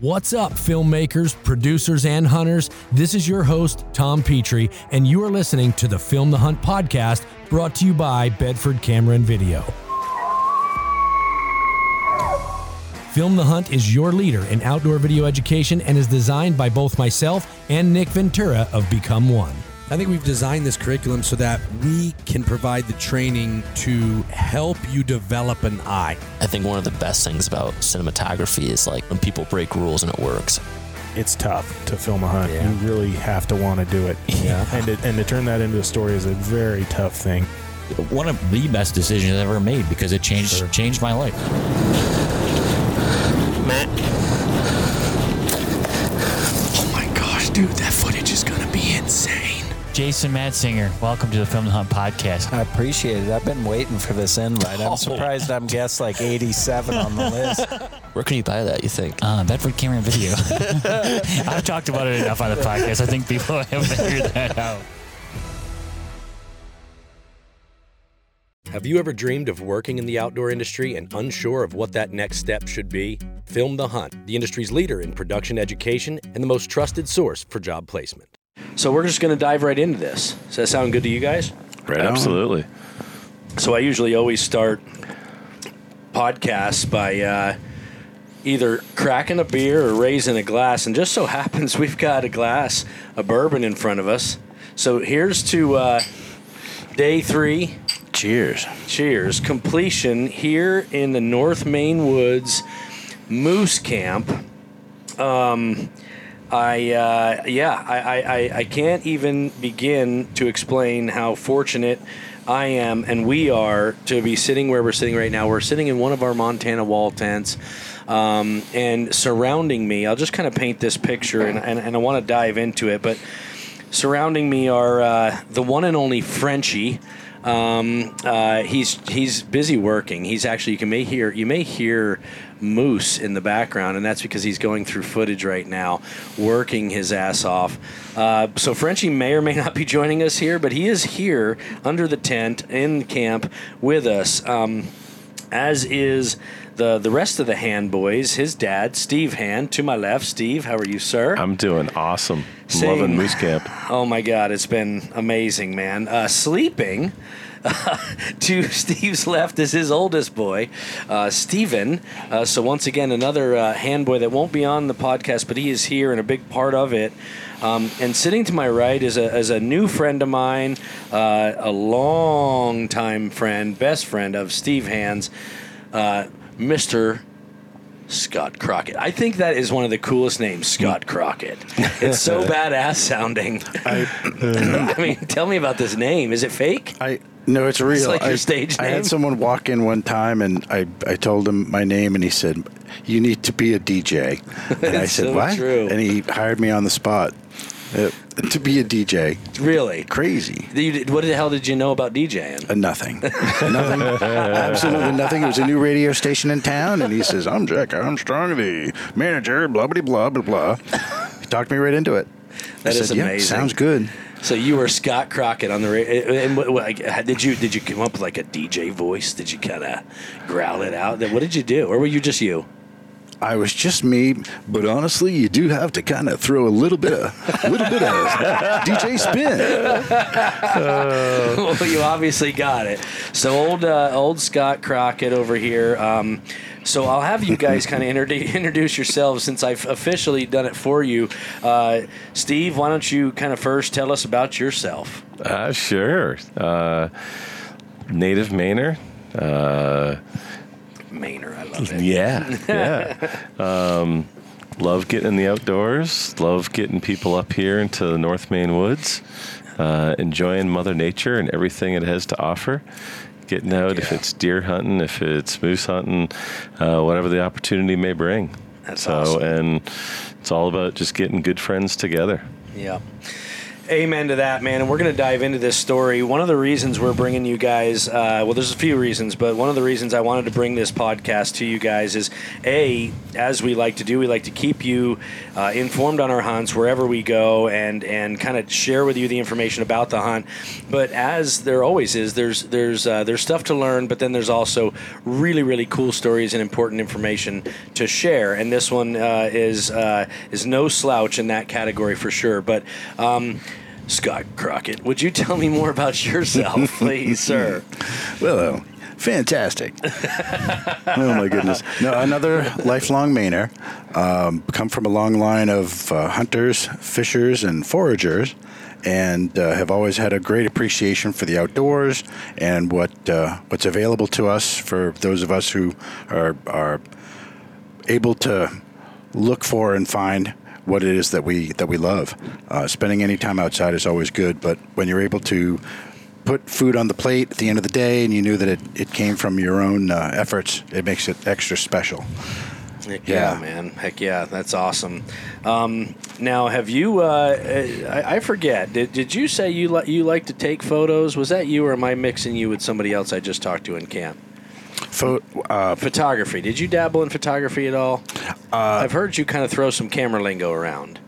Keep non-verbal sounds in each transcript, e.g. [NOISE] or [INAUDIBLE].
What's up, filmmakers, producers, and hunters? This is your host, Tom Petry, and you are listening to the Film the Hunt podcast brought to you by Bedford Camera and Video. Film the Hunt is your leader in outdoor video education and is designed by both myself and Nick Ventura of Become One. I think we've designed this curriculum so that we can provide the training to help you develop an eye. I think one of the best things about cinematography is like when people break rules and it works. It's tough to film a hunt. Yeah. You really have to want to do it. [LAUGHS] Yeah. And to, and to turn that into a story is a very tough thing. one of the best decisions I've ever made because it changed changed my life. Matt, Oh my gosh, dude, that footage is going to be insane. Jason Madsinger, welcome to the Film the Hunt podcast. I appreciate it. I've been waiting for this invite. I'm surprised I'm guest like 87 on the list. [LAUGHS] where can you buy that? You think? Uh, Bedford Camera and Video. [LAUGHS] I've talked about it enough on the podcast. I think people [LAUGHS] have figured that out. Have you ever dreamed of working in the outdoor industry and unsure of what that next step should be? Film the Hunt, the industry's leader in production education and the most trusted source for job placement. So we're just going to dive right into this. Does that sound good to you guys? Right, absolutely. So I usually always start podcasts by uh, either cracking a beer or raising a glass, and just so [LAUGHS] happens we've got a glass of bourbon in front of us. So here's to uh, day three. Cheers. Cheers. Completion here in the North Maine Woods Moose Camp. Um, I uh, yeah, I, I, I- can't even begin to explain how fortunate I am and we are to be sitting where we're sitting right now. We're sitting in one of our Montana wall tents. Um, and surrounding me, I'll just kind of paint this picture and, and, and I want to dive into it. But surrounding me are uh, the one and only Frenchie. Um, uh, he's he's busy working. He's actually you can may hear you may hear Moose in the background, and that's because he's going through footage right now, working his ass off. Uh, so Frenchie may or may not be joining us here, but he is here under the tent in camp with us. Um, as is the the rest of the Hand boys. His dad, Steve Hand, to my left. Steve, how are you, sir? I'm doing awesome. Same. Loving Moose Camp. Oh my God, it's been amazing, man. Uh, sleeping [LAUGHS] to Steve's left is his oldest boy, uh, Steven. Uh, so, once again, another uh, hand boy that won't be on the podcast, but he is here and a big part of it. Um, and sitting to my right is a, is a new friend of mine, uh, a long time friend, best friend of Steve Hands, uh, Mr. Scott Crockett. I think that is one of the coolest names, Scott Crockett. [LAUGHS] It's so badass sounding. [COUGHS] I, mean, tell me about this name. Is it fake? I no, [LAUGHS] it's real. like your I, stage I name? had someone walk in one time, and I, I told him my name, and he said, "You need to be a DJ." [LAUGHS] And I It's said, so "What?" true. And he hired me on the spot uh, to be a DJ. Really? Crazy. What the hell did you know about DJing? Uh, nothing. [LAUGHS] nothing. Absolutely nothing. It was a new radio station in town, and he says, "I'm Jack Armstrong, the manager." Blah blah blah blah blah. He talked me right into it. That I is said, "Yeah, amazing. sounds good. So you were Scott Crockett on the radio. And what, what, did you did you come up with like a DJ voice? Did you kind of growl it out? What did you do, or were you just you? I was just me, but honestly, you do have to kind of throw a little bit of, little bit of DJ spin. [LAUGHS] well, you obviously got it. So old uh, old Scott Crockett over here. Um, so I'll have you guys kind of [LAUGHS] introduce yourselves since I've officially done it for you. Uh, Steve, why don't you kind of first tell us about yourself? Uh, sure. Uh, native Mainer. Maynard, I love it. yeah, [LAUGHS] yeah. Um, love getting in the outdoors. Love getting people up here into the North Maine woods. Uh, enjoying Mother Nature and everything it has to offer. Getting out, if it's deer hunting, if it's moose hunting, uh, whatever the opportunity may bring. That's so, awesome. and it's all about just getting good friends together. Yeah. Amen to that, man. And we're going to dive into this story. One of the reasons we're bringing you guys, uh, well, there's a few reasons, but one of the reasons I wanted to bring this podcast to you guys is A, as we like to do, we like to keep you uh, informed on our hunts wherever we go and, and kind of share with you the information about the hunt. But as there always is, there's, there's, uh, there's stuff to learn, but then there's also really, really cool stories and important information to share. And this one uh, is, uh, is no slouch in that category for sure. But, um, Scott Crockett, would you tell me more about [LAUGHS] yourself, please, sir? [LAUGHS] Well, fantastic. [LAUGHS] oh my goodness. No, another lifelong Mainer. Um, come from a long line of uh, hunters, fishers, and foragers, and uh, have always had a great appreciation for the outdoors and what uh, what's available to us for those of us who are are able to look for and find what it is that we that we love. Uh, spending any time outside is always good, but when you're able to put food on the plate at the end of the day and you knew that it, it came from your own uh, efforts, it makes it extra special. Heck yeah, Yeah. man. Heck yeah, that's awesome. Um, now, have you? Uh, I, I forget. Did, did you say you li- you like to take photos? Was that you, or am I mixing you with somebody else I just talked to in camp? Pho- uh, Photography. Did you dabble in photography at all? Uh, I've heard you kind of throw some camera lingo around.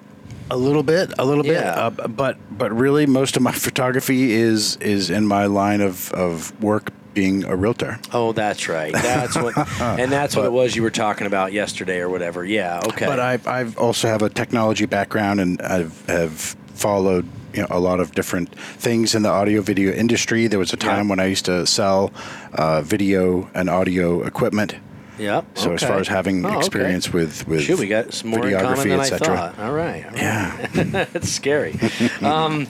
a little bit, a little bit, Yeah. uh, but but really, most of my [LAUGHS] photography is is in my line of, of work being a realtor. Oh, that's right. That's what, [LAUGHS] and that's what it was you were talking about yesterday or whatever. Yeah. Okay. But I I've also have a technology background and I've have followed you know a lot of different things in the audio video industry. There was a time Yeah. when I used to sell uh, video and audio equipment. Yep. So as far as having Oh, okay. experience with with Shoot, we got some more videography, etc. All right. all right. [LAUGHS] Yeah. That's scary. um,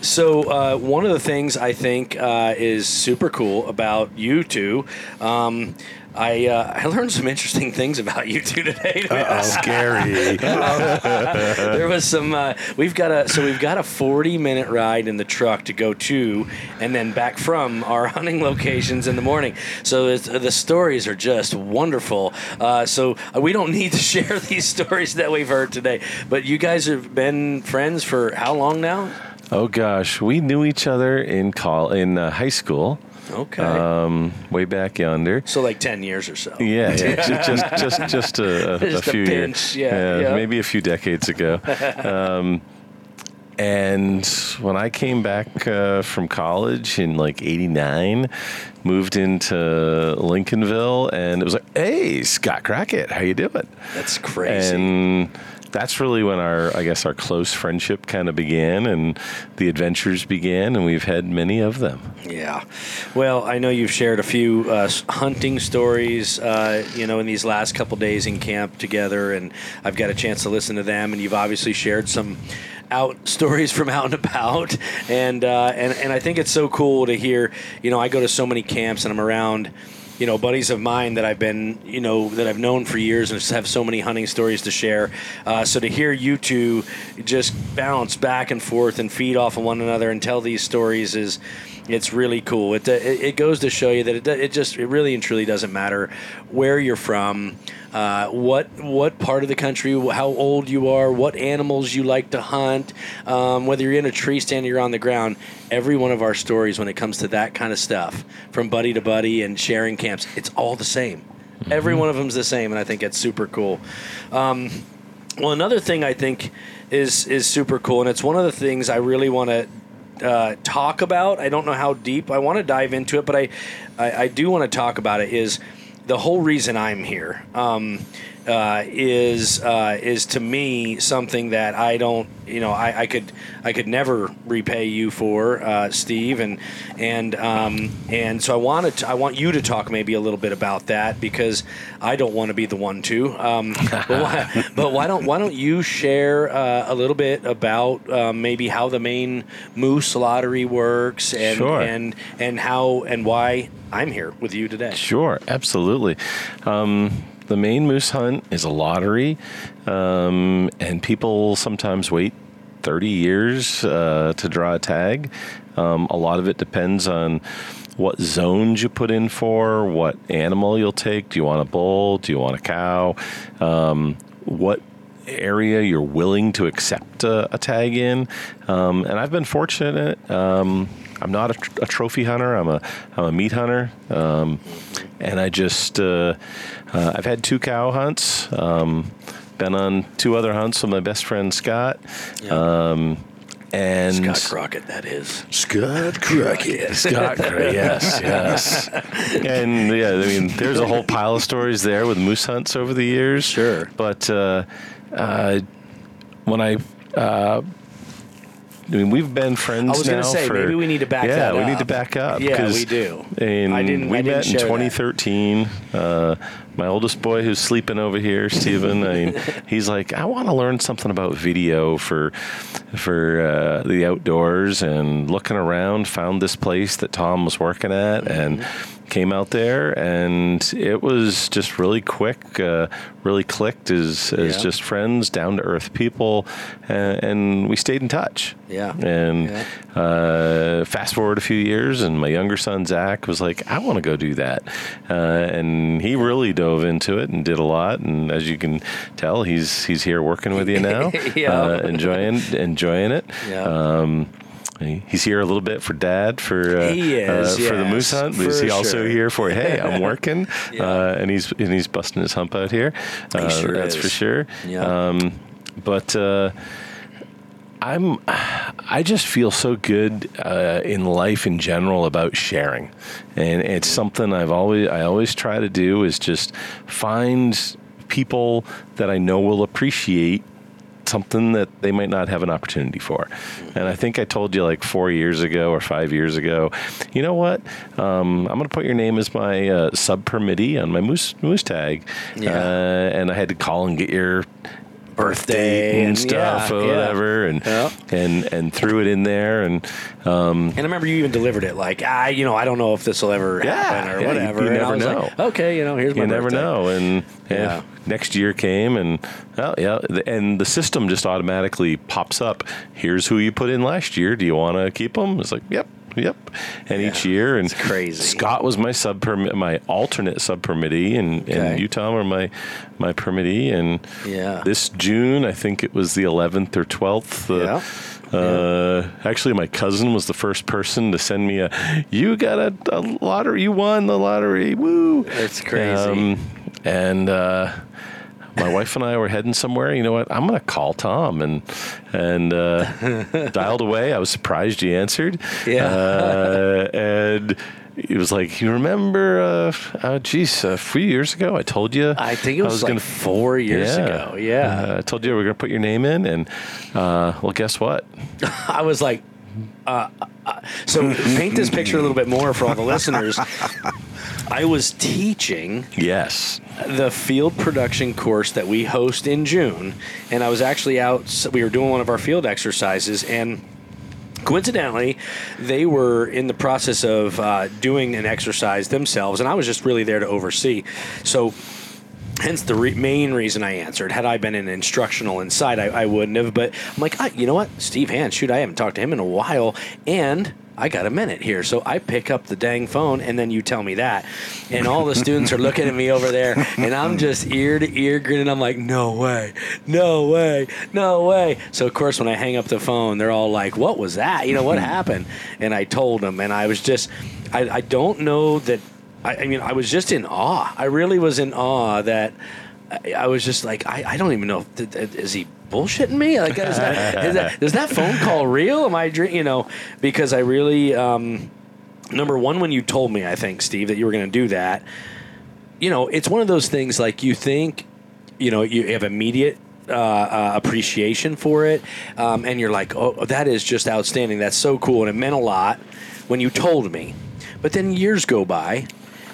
so uh, one of the things I think uh, is super cool about you two, um, I uh, I learned some interesting things about you two today. [LAUGHS] to. Scary. [LAUGHS] there was some. Uh, we've got a so we've got a forty minute ride in the truck to go to, and then back from our [LAUGHS] hunting locations in the morning. So the stories are just wonderful. Uh, so we don't need to share these stories that we've heard today. But you guys have been friends for how long now? Oh gosh, we knew each other in call in uh, high school, Okay. um, way back yonder. so like ten years or so. Yeah, [LAUGHS] yeah ju- just just just a, a, Just a few pinch, years, yeah, yeah. maybe a few decades ago. [LAUGHS] um, and when I came back uh, from college in like '89, moved into Lincolnville, and it was like, "Hey, Scott Crockett, how you doing?" That's crazy. And that's really when our, I guess, our close friendship kind of began, and the adventures began, and we've had many of them. Yeah. Well, I know you've shared a few uh, hunting stories, uh, you know, in these last couple days in camp together, and I've got a chance to listen to them. And you've obviously shared some out [LAUGHS] stories from out and about, and uh, and and I think it's so cool to hear. You know, I go to so many camps, and I'm around. You know, buddies of mine that I've been, you know, that I've known for years and have so many hunting stories to share. Uh, so to hear you two just bounce back and forth and feed off of one another and tell these stories is, it's really cool. It, it, it goes to show you that it, it just it really and truly doesn't matter where you're from, uh, what what part of the country, how old you are, what animals you like to hunt, um, whether you're in a tree stand or you're on the ground. Every one of our stories, when it comes to that kind of stuff, from buddy to buddy and sharing camps, it's all the same. Every one of them's the same, and I think it's super cool. Um, well, another thing I think is is super cool, and it's one of the things I really want to uh, talk about. I don't know how deep I want to dive into it, but I I, I do want to talk about it. Is the whole reason I'm here um, uh, is uh, is to me something that I don't you know I, I could I could never repay you for uh, Steve and and um, and so I wanted to, I want you to talk maybe a little bit about that because I don't want to be the one to um, [LAUGHS] but, why, but why don't why don't you share uh, a little bit about um, maybe how the Maine moose lottery works and Sure. and and how and why I'm here with you today. Sure, absolutely. Um, the Maine moose hunt is a lottery, um, and people sometimes wait 30 years uh, to draw a tag. Um, a lot of it depends on what zones you put in for, what animal you'll take. Do you want a bull? Do you want a cow? Um, what area you're willing to accept a, a tag in. Um, and I've been fortunate. Um, I'm not a, tr- a trophy hunter. I'm a I'm a meat hunter. Um, and I just uh, uh, I've had two cow hunts. Um, been on two other hunts with my best friend Scott. Um, and Scott Crockett, that is. Scott Crockett. Scott, Cra- [LAUGHS] yes, yes. And yeah, I mean, there's a whole pile of stories there with moose hunts over the years. Sure. But uh, uh, when I, uh, I mean, we've been friends. I was going gonna to say, maybe we need to back up. yeah, we need to back up. Yeah, 'cause, we do. I mean, I didn't- We I didn't met in 2013. Uh, my oldest boy, who's sleeping over here, Steven, I mean, he's like, I want to learn something about video for for uh, the outdoors, and looking around, found this place that Tom was working at, and came out there, and it was just really quick, uh, really clicked as as Yeah. just friends, down to earth people, and, and we stayed in touch. Yeah. And Yeah. uh, fast forward a few years, and my younger son Zach was like, "I want to go do that," uh, and he really dove into it and did a lot. And as you can tell, he's he's here working with you [LAUGHS] now, Yeah. uh, enjoying enjoying it. Yeah. Um, He's here a little bit for Dad for uh, He is, uh, for the moose hunt. But is for he also sure. here for hey, I'm [LAUGHS] working, Yeah. uh, and he's and he's busting his hump out here. Uh, sure that's is. for sure. Yeah. Um, but uh, I'm I just feel so good uh, in life in general about sharing, and it's something I've always I always try to do is just find people that I know will appreciate something that they might not have an opportunity for. And I think I told you like four years ago or five years ago, you know what? Um, I'm going to put your name as my uh, sub permittee on my moose moose tag. Yeah. Uh, and I had to call and get your birthday and, and- stuff yeah, or yeah. whatever and Yeah. and and threw it in there and um, And I remember you even delivered it like, ah, you know, I don't know if this will ever Yeah, happen or yeah, you- whatever. you and I never was like, know. okay, you know, here's my you never birthday. know and Yeah. yeah. next year came and well yeah and the system just automatically pops up here's who you put in last year do you want to keep them it's like yep yep and each year and it's crazy. scott was my sub permit my alternate sub permittee and, Okay. and you tom are my my permittee and Yeah. this june i think it was the 11th or 12th uh, Yeah. uh, actually, my cousin was the first person to send me a. You got a, a lottery. You won the lottery. Woo! It's crazy. and uh, my wife and I were heading somewhere. You know what? I'm gonna call Tom and and uh, [LAUGHS] dialed away. I was surprised he answered. Yeah. Uh, and. He was like, "You remember? Uh, uh, geez, a few years ago, I told you. I think it was, was like four years ago. Yeah. Uh, I told you we are gonna put your name in, and uh, well, guess what? [LAUGHS] I was like, uh, uh, so paint this picture a little bit more for all the listeners. I was teaching Yes. the field production course that we host in June, and I was actually out. We were doing one of our field exercises, and coincidentally, they were in the process of uh, doing an exercise themselves, and I was just really there to oversee. So. Hence the re- main reason I answered. Had I been an instructional inside, I, I wouldn't have. But I'm like, ah, you know what, Steve Hand, shoot, I haven't talked to him in a while, and I got a minute here. So I pick up the dang phone, and then you tell me that, and all the students are looking at me over there, and I'm just ear to ear grinning. I'm like, no way, no way, no way. So of course, when I hang up the phone, they're all like, what was that? You know, what [LAUGHS] happened? And I told them, and I was just, I, I don't know that I, I mean, I was just in awe. I really was in awe that I, I was just like, I, I don't even know. If, is he bullshitting me? Like, is that, is that, is that phone call real? Am I, you know, because I really, um, number one, when you told me, I think, Steve, that you were going to do that, you know, it's one of those things like you think, you know, you have immediate uh, uh, appreciation for it, um, and you're like, oh, that is just outstanding. That's so cool, and it meant a lot when you told me. But then years go by,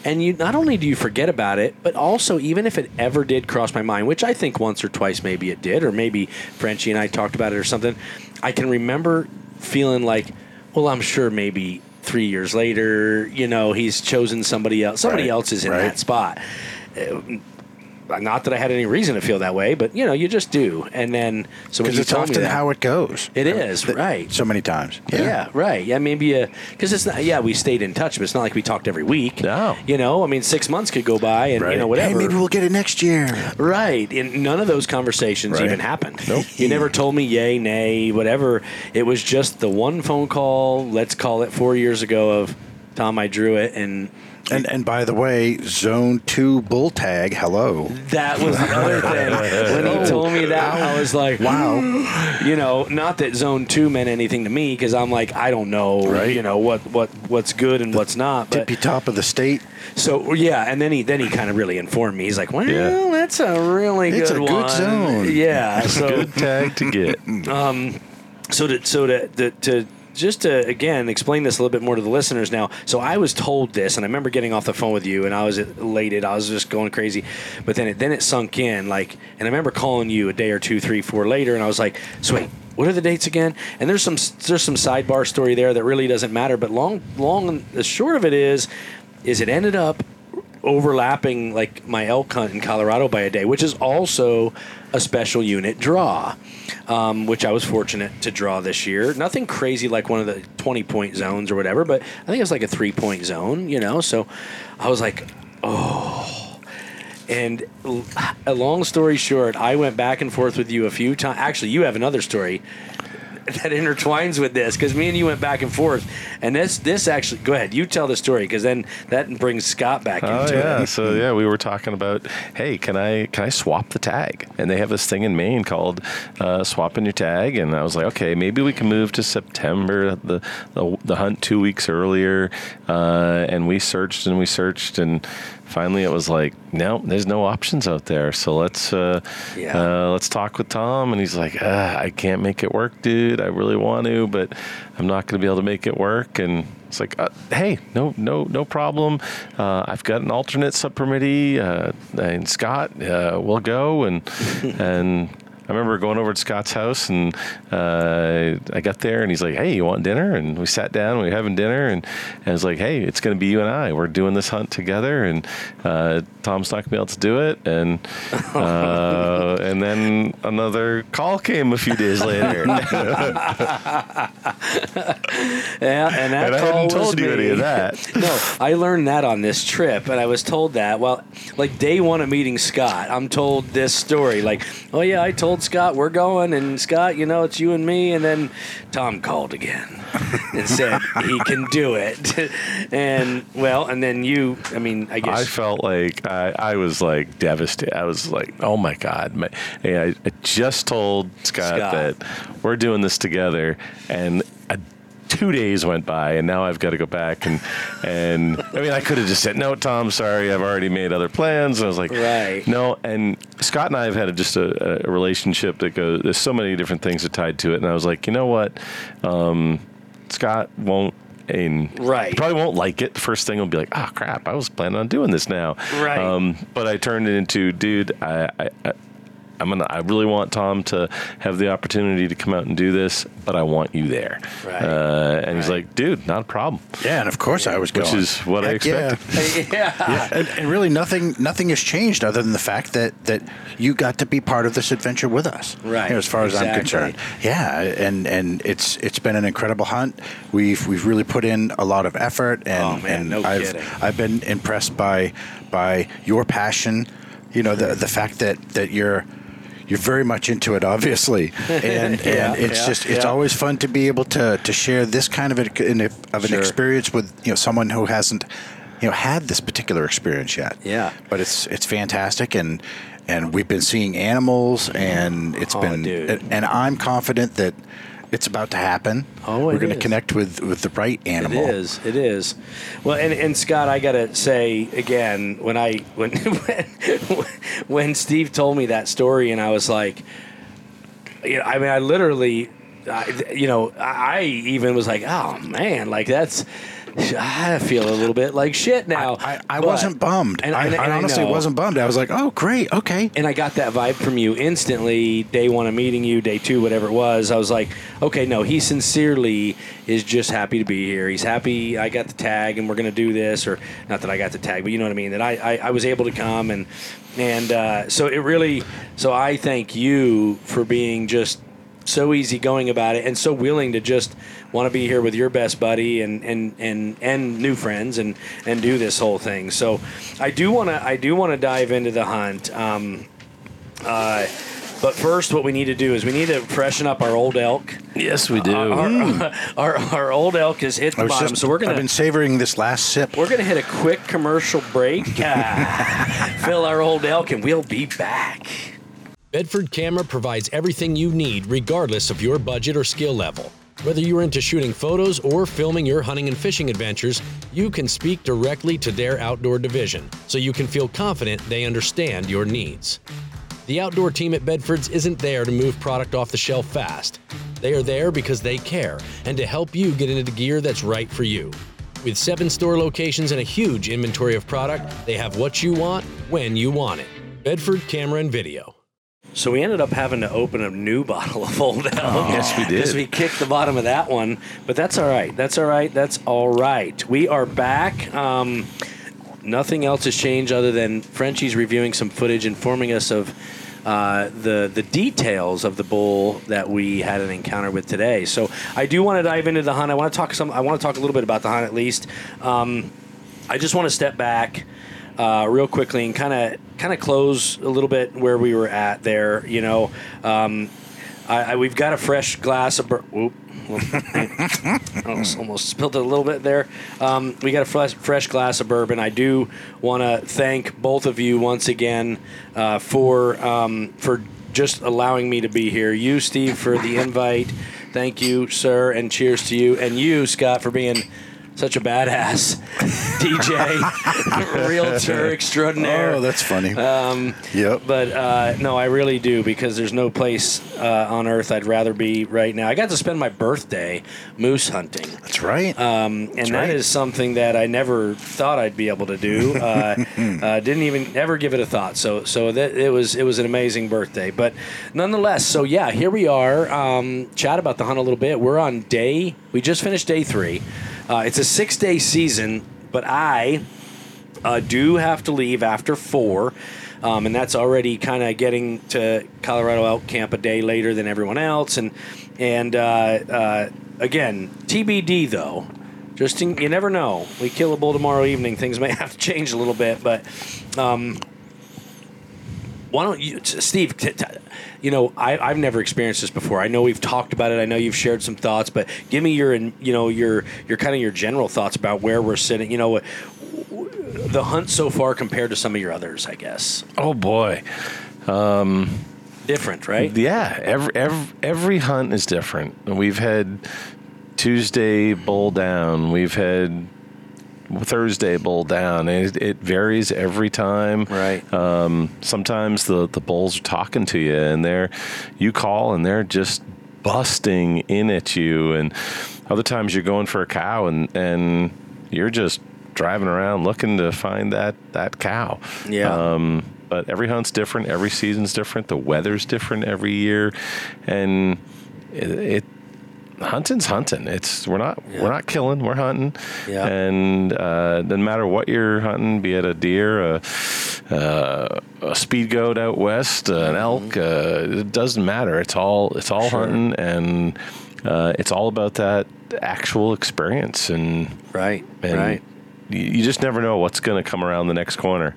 and you not only do you forget about it, but also even if it ever did cross my mind, which I think once or twice maybe it did, or maybe Frenchie and I talked about it or something, I can remember feeling like, well, I'm sure maybe three years later, you know, he's chosen somebody else. Somebody Right, else is in right. that spot. Uh, not that I had any reason to feel that way, but you know, you just do. And then so Because it's often that, how it goes. It is, Th- right. So many times. yeah. right. Yeah, maybe because it's not. Yeah, we stayed in touch, but it's not like we talked every week. No. you know, I mean, six months could go by, and you know, Hey, whatever. maybe we'll get it next year. Right. And none of those conversations Right. even happened. Nope. You never told me yay, nay, whatever. It was just the one phone call, let's call it four years ago, of Tom, I drew it. And And and by the way, Zone Two bull tag. Hello. that was the other [LAUGHS] thing. When he told me that, I was like, Wow. [GASPS] you know, not that zone two meant anything to me because I'm like, I don't know, Right. you know, what, what, what's good and what's not. But Tippy top of the state. so yeah, and then he then he kind of really informed me. He's like, well, Yeah. that's a really It's good a good zone. Yeah. So Good tag to get. [LAUGHS] Um, so to so to, to, to just to again explain this a little bit more to the listeners now. So i was told this and i remember getting off the phone with you and i was elated. I was just going crazy. But then it then it sunk in like and i remember calling you a day or two three four later and i was like so wait what are the dates again? And there's some there's some sidebar story there that really doesn't matter but long long the short of it is is it ended up overlapping like my elk hunt in Colorado by a day, which is also a special unit draw, um, which I was fortunate to draw this year. Nothing crazy like one of the 20 point zones or whatever, but I think it was like a three point zone, you know? So I was like, oh. And a long story short, I went back and forth with you a few times. Actually, you have another story that intertwines with this because me and you went back and forth, and this this actually go ahead, you tell the story because then that brings Scott back Oh into yeah, it. so yeah, we were talking about, hey, can I can I swap the tag? And they have this thing in Maine called uh, swapping your tag, and I was like, okay, maybe we can move to September, the the, the hunt two weeks earlier, uh, and we searched and we searched, and finally it was like, no, there's no options out there, so let's uh, Yeah. uh, let's talk with Tom, and he's like, uh, I can't make it work, dude. I really want to, but I'm not going to be able to make it work, and it's like, uh, hey, no, no, no problem. Uh, I've got an alternate subpermittee, uh, and Scott uh, will go, and [LAUGHS] and I remember going over to Scott's house, and uh, I got there, and he's like, hey, you want dinner? And we sat down, we were having dinner, and, and I was like, hey, it's going to be you and I. We're doing this hunt together, and uh, Tom's not going to be able to do it, and [LAUGHS] uh, and then another call came a few days later. [LAUGHS] Yeah, and that And I hadn't told you any of that. [LAUGHS] no, I learned that on this trip, and I was told that. Well, like day one of meeting Scott, I'm told this story. Like, oh yeah, I told Scott we're going, and Scott, you know, it's you and me. And then Tom called again and said he can do it. [LAUGHS] and well, and then you, I mean, I guess I felt like I, I was like devastated. I was like, oh my god! My, I, I just told Scott, Scott. that we're doing this together, and two days went by, and now I've got to go back and and I mean, I could have just said, no, Tom, sorry, I've already made other plans. And I was like, Right. no. And Scott and I have had a, just a, a relationship that goes. There's so many different things that tied to it, and I was like, you know what, um, Scott won't. And Right. probably won't like it. The first thing will be like, oh crap, I was planning on doing this now. Right. Um, but I turned it into, dude, I, I, I I'm gonna. I really want Tom to have the opportunity to come out and do this, but I want you there. Right. Uh, and he's like, dude, not a problem. Yeah, and of course I was going. Which is what I Heck yeah. expected. [LAUGHS] yeah. and, and really nothing nothing has changed other than the fact that that you got to be part of this adventure with us Right, You know, as far as i'm exactly. concerned yeah and and it's it's been an incredible hunt we've we've really put in a lot of effort and Oh, man, and no i've kidding. i've been impressed by by your passion you know the the fact that that you're you're very much into it, obviously, [LAUGHS] and Yeah, and it's yeah, just it's yeah. always fun to be able to to share this kind of a, in a- of an Sure. experience with you know someone who hasn't you know had this particular experience yet. Yeah. but it's it's fantastic, and and we've been seeing animals, and it's Oh, been dude. and I'm confident that it's about to happen. Oh, we're going to connect with with the right animal. It is. It is. Well, and, and Scott, I gotta say again, when I when [LAUGHS] when when Steve told me that story, and I was like, you know, I mean, I literally, I, you know, I even was like, oh man, like that's I feel a little bit like shit now. I, I But- wasn't bummed. And, I, and- I honestly wasn't bummed. I was like, oh, great. Okay. And I got that vibe from you instantly, day one of meeting you, day two, whatever it was. I was like, okay, no, he sincerely is just happy to be here. He's happy I got the tag and we're going to do this, or not that I got the tag, but you know what I mean, that I, I, I was able to come. And, and uh, so it really, so I thank you for being just so easygoing about it and so willing to just want to be here with your best buddy and and and and new friends and and do this whole thing. So I do want to I do want to dive into the hunt. Um, uh, but first, what we need to do is we need to freshen up our old elk. Yes, we do. Our, our, [LAUGHS] our old elk has hit the bottom, just, so we're gonna. I've gonna been savoring this last sip. we're gonna hit a quick commercial break, [LAUGHS] ah, fill our old elk, and we'll be back. Bedford Camera provides everything you need regardless of your budget or skill level. Whether you're into shooting photos or filming your hunting and fishing adventures, you can speak directly to their outdoor division so you can feel confident they understand your needs. The outdoor team at Bedford's isn't there to move product off the shelf fast. They are there because they care and to help you get into the gear that's right for you. With seven store locations and a huge inventory of product, they have what you want when you want it. Bedford Camera and Video. So we ended up having to open a new [LAUGHS] bottle of Old Elk. Yes, we did. Because we kicked the bottom of that one, but that's all right. That's all right. That's all right. We are back. Um, nothing else has changed other than Frenchie's reviewing some footage, informing us of uh, the the details of the bull that we had an encounter with today. So I do want to dive into the hunt. I want to talk some. I want to talk a little bit about the hunt at least. Um, I just want to step back uh, real quickly and kind of kind of close a little bit where we were at there. You know, um, I, I, we've got a fresh glass of. Bur- Whoop. [LAUGHS] almost, spilled it a little bit there. Um, we got a fresh, fresh glass of bourbon. I do want to thank both of you once again uh, for um, for just allowing me to be here. You, Steve, for the invite. Thank you, sir, and cheers to you. And you, Scott, for being such a badass [LAUGHS] DJ, [LAUGHS] realtor extraordinaire. Oh, that's funny. Um, yep. but uh, no, I really do because there's no place uh, on earth I'd rather be right now. I got to spend my birthday moose hunting. That's right. Um, and that right. is something that I never thought I'd be able to do. [LAUGHS] Uh, uh, didn't even ever give it a thought. So so that it was it was an amazing birthday. But nonetheless, so yeah, here we are. Um, chat about the hunt a little bit. We're on day. We just finished day three. Uh, it's a six day season, but I uh, do have to leave after four. Um, and that's already kind of getting to Colorado Elk Camp a day later than everyone else. And and uh, uh, again, TBD though. Just in, you never know. We kill a bull tomorrow evening. Things may [LAUGHS] have to change a little bit, but um, why don't you, Steve? T- t- you know, I, I've never experienced this before. I know we've talked about it. I know you've shared some thoughts, but give me your, you know, your your kind of your general thoughts about where we're sitting. You know, the hunt so far compared to some of your others. I guess oh boy. Um, different, right? Yeah, every, every every hunt is different. We've had Tuesday bull down. We've had Thursday bull down. It, it varies every time. Right. Um, sometimes the the bulls are talking to you, and they're you call, and they're just busting in at you. And other times you're going for a cow, and and you're just driving around looking to find that that cow. Yeah. Um, but every hunt's different. Every season's different. The weather's different every year, and it, it hunting's hunting. It's we're not we're not killing. We're hunting. Yeah. And uh, doesn't matter what you're hunting, be it a deer, a, uh, a speed goat out west, an elk. Uh, it doesn't matter. It's all it's all Mm-hmm. Sure. hunting, and uh, it's all about that actual experience and right. and right. You just never know what's going to come around the next corner.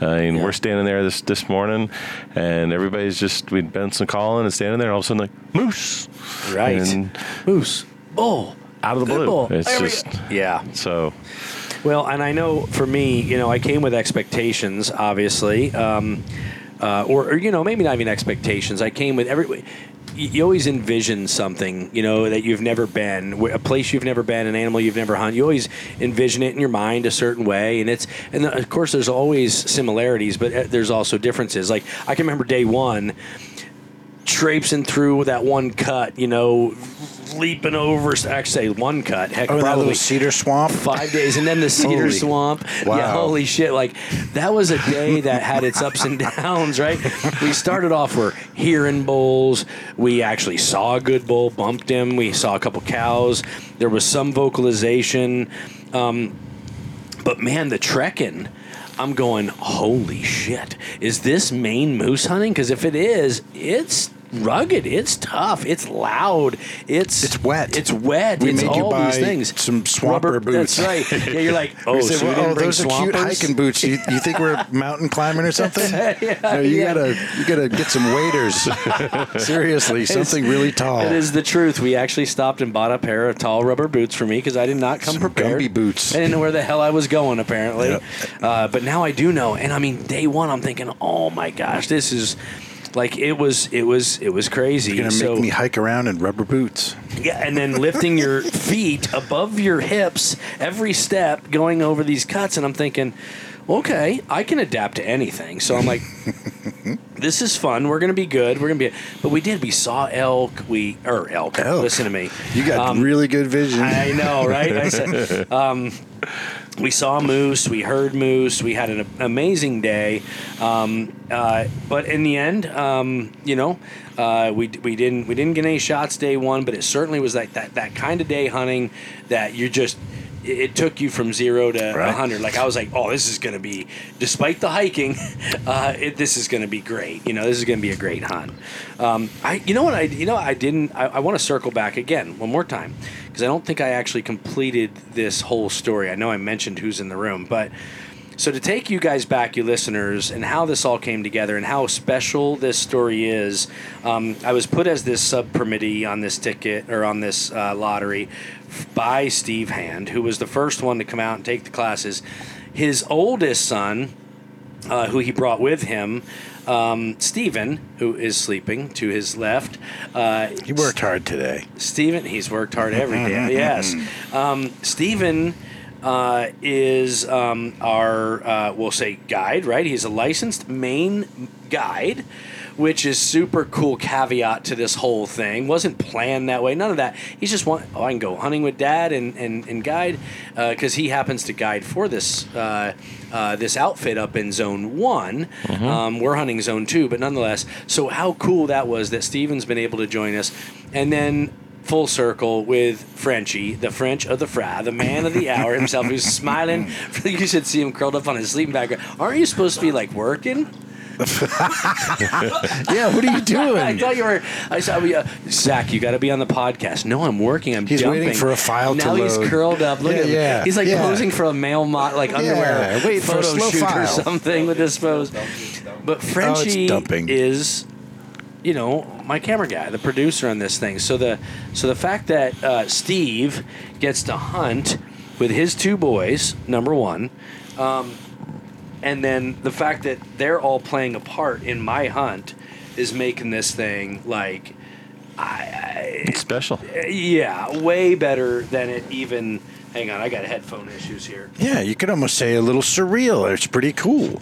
Uh, and Yeah. we're standing there this this morning, and everybody's just we'd been some calling and standing there, and all of a sudden like moose, Right. and Moose. Bull. out of the blue. bull. It's just. Yeah. so Well, and I know for me, you know, I came with expectations, obviously, um, uh, or, or you know, maybe not even expectations. I came with every. You always envision something, you know, that you've never been, a place you've never been, an animal you've never hunted. You always envision it in your mind a certain way, and it's, and of course, there's always similarities, but uh, there's also differences. Like I can remember day one, traipsing through that one cut, you know, leaping over. Actually, one cut. Heck, Oh, that probably little cedar swamp. five days, and then the cedar swamp. Yeah, holy shit! Like that was a day that had its ups and downs. Right? We started off we're hearing bulls. We actually saw a good bull, bumped him. We saw a couple cows. There was some vocalization, um, but man, the trekking. I'm going, holy shit. Is this Maine moose hunting? Because if it is, it's rugged. It's tough. It's loud. It's It's wet. It's wet. We it's made you all buy these things. some swamper Rubber, boots. That's right. Yeah, [LAUGHS] you're like, oh, We said, so well, didn't oh, bring those are cute hiking boots. You, you think we're [LAUGHS] mountain climbing or something? [LAUGHS] no, you yeah. gotta you gotta get some waders. Seriously, something really tall. It is the truth. We actually stopped and bought a pair of tall rubber boots for me because I did not come Some prepared. Gumby boots. I didn't know where the hell I was going, apparently. Yep. Uh, but now I do know. And I mean, day one, I'm thinking, oh my gosh, this is like it was. It was. It was crazy. You're gonna so, make me hike around in rubber boots. Yeah, and then lifting your [LAUGHS] feet above your hips every step, going over these cuts, and I'm thinking, okay, I can adapt to anything. So I'm like, [LAUGHS] this is fun. We're gonna be good. We're gonna be. But we did. We saw elk. We or elk. Elk. Listen to me. You got Um, really good vision. I know, right? I said, [LAUGHS] um, we saw moose, we heard moose, we had an amazing day. Um, uh, but in the end, um, you know, uh, we, we didn't we didn't get any shots day one, but it certainly was like that that kind of day hunting that you're just. It took you from zero to Right. 100. Like, I was like, oh, this is going to be, despite the hiking, [LAUGHS] uh, it, this is going to be great. You know, this is going to be a great hunt. Um, I, you know what I, you know, I didn't, I, I want to circle back again one more time because I don't think I actually completed this whole story. I know I mentioned who's in the room, but so to take you guys back, you listeners, and how this all came together and how special this story is, um, I was put as this sub permittee on this ticket or on this uh, lottery by Steve Hand, who was the first one to come out and take the classes. His oldest son, uh, who he brought with him, um, Stephen, who is sleeping to his left. Uh, he worked hard today. Stephen, he's worked hard every day. yes. [LAUGHS] Um, Stephen uh, is um, our, uh, we'll say, guide, right? He's a licensed Maine guide, which is super cool caveat to this whole thing. Wasn't planned that way. None of that. He's just want, oh, I can go hunting with dad and, and, and guide because he happens to guide for this. Uh, uh, this outfit up in zone one. Um, we're hunting zone two, but nonetheless. So, how cool that was that Steven's been able to join us. And then full circle with Frenchie, the French of the Fra, the man of the hour himself, who's [LAUGHS] smiling. [LAUGHS] You should see him curled up on his sleeping bag. Aren't you supposed to be like working? [LAUGHS] Yeah, what are you doing? I thought you were. I saw uh, Zach. You got to be on the podcast. No, I'm working. I'm He's jumping. waiting for a file to now he's load. curled up. Look Yeah, at him. yeah, He's like yeah. posing for a male mod, like underwear for a photo shoot or file. something with this pose. But Frenchie dumping. is, you know, my camera guy, the producer on this thing. So the so the fact that uh, Steve gets to hunt with his two boys, number one. Um, and then the fact that they're all playing a part in my hunt is making this thing like I, It's special. Yeah way better than it even hang on i got headphone issues here Yeah, you could almost say a little surreal. It's pretty cool,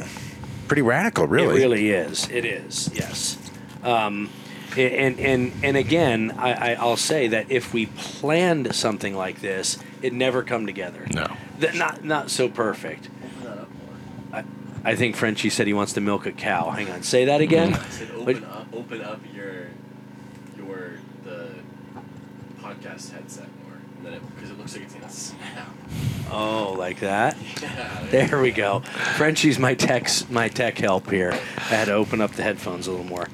pretty radical, really. it really is it is yes um, and and and again I, I i'll say that if we planned something like this it never come together No. That not not so perfect I, I think Frenchie said he wants to milk a cow. Hang on, say that again. I said open up, open up your, your the podcast headset because it, looks like it's gonna snap. Oh, like that. [LAUGHS] Yeah, There we go. Frenchie's my tech my tech help here. I had to open up the headphones a little more.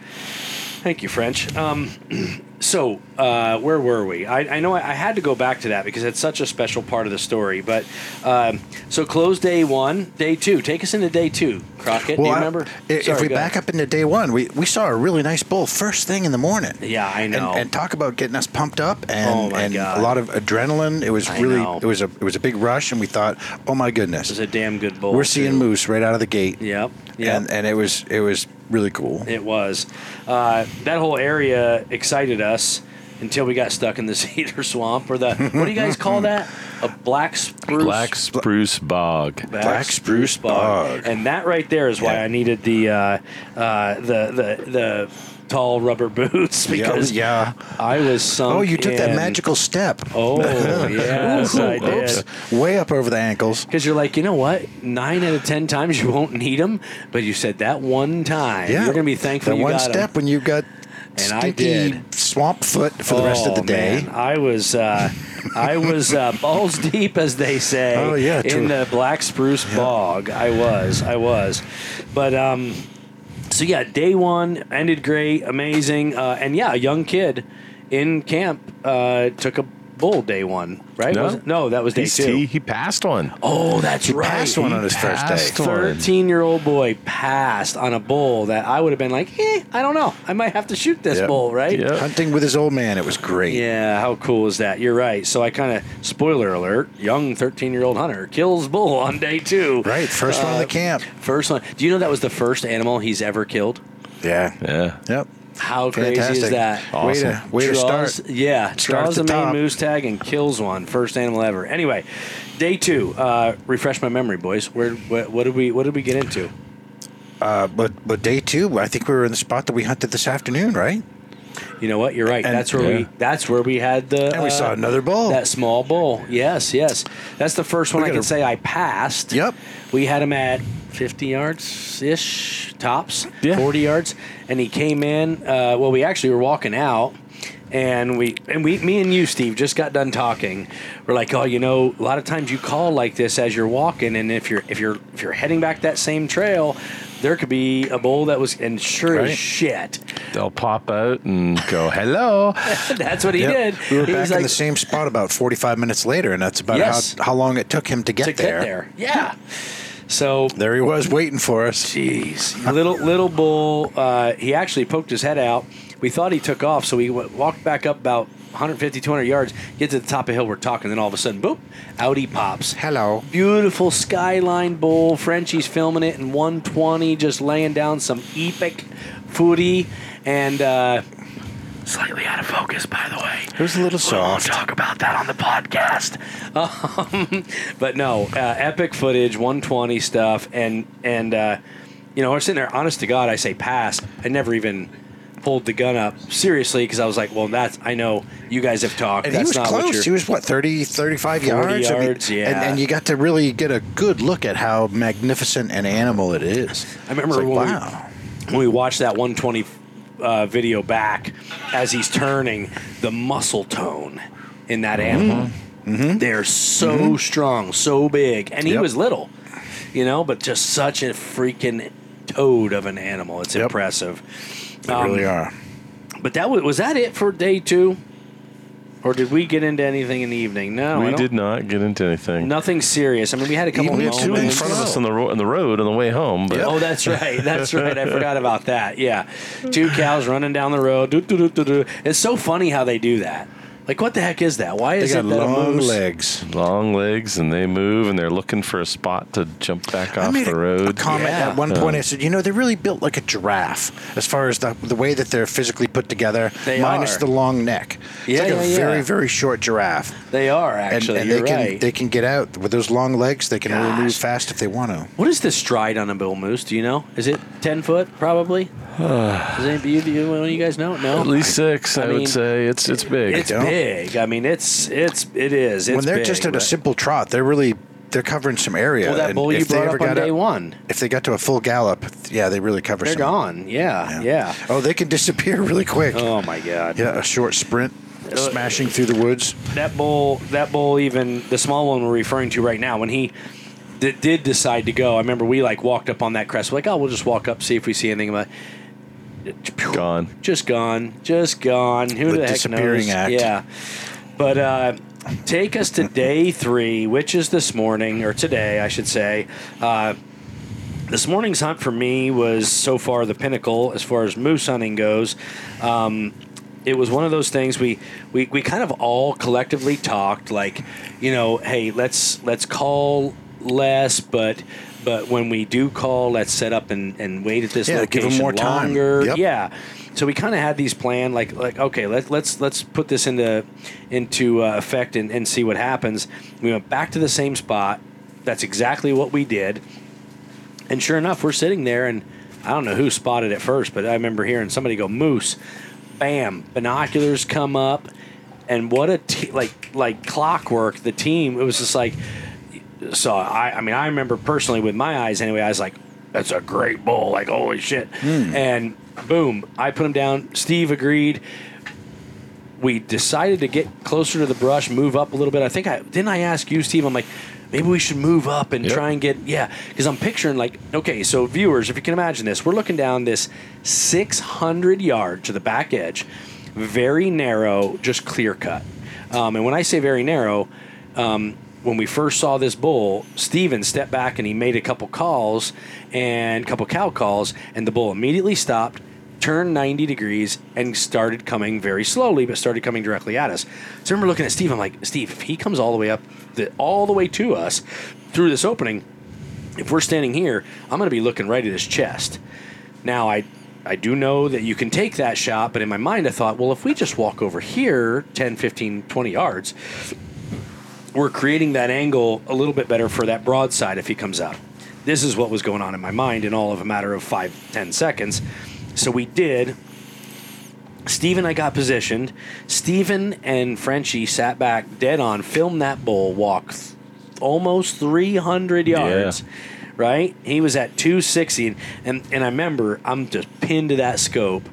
Thank you, French. Um, [CLEARS THROAT] so uh, where were we? I, I know I, I had to go back to that because it's such a special part of the story. But um, so close day one, day two. Take us into day two, Crockett. do you I- remember? if Sorry, we back ahead. up into day one, we, we saw a really nice bull first thing in the morning. Yeah, I And, know. and talk about getting us pumped up and, Oh, and a lot of adrenaline. It was really it was a it was a big rush, and we thought, oh my goodness, it was a damn good bull. we're seeing too. moose right out of the gate. Yep. Yep. And and it was it was really cool. It was. Uh, that whole area excited us until we got stuck in the [LAUGHS] cedar swamp or the what do you guys call that? A black spruce. Black spruce bog. Black spruce bog. And that right there is why Yeah. I needed the uh, uh, the the the tall rubber boots because yeah. I was sunk. Oh, you took that magical step. Oh, [LAUGHS] yes, I Oops. Way up over the ankles. Because you're like, you know what? Nine out of ten times you won't need them, but you said that one time. Yeah. You're gonna be thankful That you one 'em. step when you got And I did. swamp foot for the rest of the Oh, day. man. I was uh, I was uh, [LAUGHS] balls deep, as they say. Oh, yeah, true. in the black spruce bog. I was, I was, but um, so yeah, day one ended great, amazing, uh, and yeah, a young kid in camp uh, took a bull day one, right? No. Was no, that was day He's- two. He, he passed one. Oh, that's right. He right. passed one on his first day. passed one. Thirteen-year-old boy passed on a bull that I would have been like, eh, I don't know. I might have to shoot this Yep. bull, right? Yep. Hunting with his old man, it was great. Yeah, how cool is that? You're right. So I kind of spoiler alert: young 13-year-old hunter kills bull on day two. Right, first one in the Uh, camp. First one. Do you know that was the first animal he's ever killed? Yeah. Yeah. Yep. How crazy is Fantastic. that? Way to way to start. Yeah, Start draws the the Maine moose tag and kills one. First animal ever. Anyway, day two. Uh, refresh my memory, boys. Where what, what did we what did we get into? Uh, but but day two, I think we were in the spot that we hunted this afternoon, right? You know what? You're right. And- that's where we that's where we had the And we uh, saw another bull. That small bull. Yes, yes. That's the first one I can gotta- say I passed. Yep. We had him at 50 yards ish tops, Yeah. 40 yards, and he came in. Uh, well, we actually were walking out. And we and we, me and you, Steve, just got done talking. We're like, oh, you know, a lot of times you call like this as you're walking, and if you're if you're if you're heading back that same trail, there could be a bull that was, and sure as shit, They'll pop out and go, hello. [LAUGHS] that's what he Yep. did. We were He back was in like, the same spot about 45 minutes later, and that's about Yes. how, how long it took him to get to there. get there. Yeah. So There he was waiting for us. Jeez, little little bull. Uh, he actually poked his head out. We thought he took off, so we w- walked back up about 150, 200 yards. Get to the top of the hill, we're talking, then all of a sudden, boop, out he pops. Hello. Beautiful skyline bull. Frenchie's filming it in 120, just laying down some epic footy, and uh, slightly out of focus, by the way. It was a little We won't soft. talk about that on the podcast. [LAUGHS] Um, but no, uh, epic footage, 120 stuff, and and uh, you know, we're sitting there. Honest to God, I say pass. I never even pulled the gun up seriously because I was like, well, that's I know you guys have talked. And he was close. He was what 30, 35 40 yards. I mean, yards, yeah. And, and you got to really get a good look at how magnificent an animal it is. I remember like, when we- when we watched that 120 uh, video back as he's turning the muscle tone in that mm-hmm. animal mm-hmm. they're so mm-hmm. strong so big and he Yep. was little you know but just such a freaking toad of an animal it's Yep. impressive They Um, really are. but that was, was that it for day two or did we get into anything in the evening no we did not get into anything. nothing serious i mean we had a couple Even We of had two in front of us on the, ro- on the road on the way home. But Oh, that's [LAUGHS] right. That's right. I forgot about that. Yeah, two cows running down the road. It's so funny how they do that. Like, what the heck is that? Why They is got it that a long moose? legs. long legs and they move and they're looking for a spot to jump back I off made the a, road. a comment Yeah. at one point. I said, you know, they're really built like a giraffe as far as the the way that they're physically put together, They minus are. the long neck. Yeah, it's like a yeah, very yeah. very short giraffe. They are actually. and you're they can right. they can get out with those long legs. They can really move Gosh. fast if they want to. what is the stride on a bull moose? Do you know? Is it ten foot? Probably. [SIGHS] Does any you, you, one of you guys know? No. At least six, I, I mean, would say. It's it's big. It's don't. Big. I mean, it's it's it is. It's when they're big, just at a simple trot, they're really they're covering some area. Well, that and bull you brought up on day up- one, If they got to a full gallop, yeah, they really cover they're some. gone. Yeah, yeah. Oh, they can disappear [LAUGHS] really quick. Oh my god. Yeah, a short sprint, Uh, smashing through the woods. that bull that bull even the small one we're referring to right now when he d- did decide to go i remember we like walked up on that crest we're like oh we'll just walk up see if we see anything about Gone. just gone just gone who The the heck disappearing knows act. yeah but uh take us to day [LAUGHS] three which is this morning or today i should say uh this morning's hunt for me was so far the pinnacle as far as moose hunting goes. Um, it was one of those things we, we, we kind of all collectively talked like, you know, hey, let's let's call less, but but when we do call, let's set up and, and wait at this Yeah, give 'em location more time. longer. Yep. Yeah. So we kind of had these planned, like like okay, let, let's let's put this into into uh, effect and, and see what happens. We went back to the same spot. That's exactly what we did. And sure enough, we're sitting there, and I don't know who spotted it first, but I remember hearing somebody go moose. Bam! Binoculars come up, and what a like like clockwork. The team. It was just like. So I, I mean, I remember personally with my eyes anyway. I was like, "That's a great bull!" Like, holy shit! And boom, I put him down. Steve agreed we decided to get closer to the brush, move up a little bit. I think I didn't I ask you, Steve. I'm like, maybe we should move up and Yep. try and get yeah, because I'm picturing like okay, so viewers, if you can imagine this, we're looking down this 600 yard to the back edge, very narrow, just clear cut. Um, and when I say very narrow, um, when we first saw this bull, Steven stepped back and he made a couple calls and a couple cow calls, and the bull immediately stopped, turned 90 degrees, and started coming very slowly, but started coming directly at us. So I remember looking at Steve, I'm like, Steve, if he comes all the way up, the, all the way to us through this opening, if we're standing here, I'm going to be looking right at his chest. Now, I I do know that you can take that shot, but in my mind, I thought, well, if we just walk over here 10, 15, 20 yards, we're creating that angle a little bit better for that broadside if he comes out. This is what was going on in my mind in all of a matter of five, ten seconds. So we did. Steve and I got positioned. Steven and Frenchie sat back dead on, filmed that bull walk th- almost 300 yards. Right? He was at 260. And, and I remember I'm just pinned to that scope.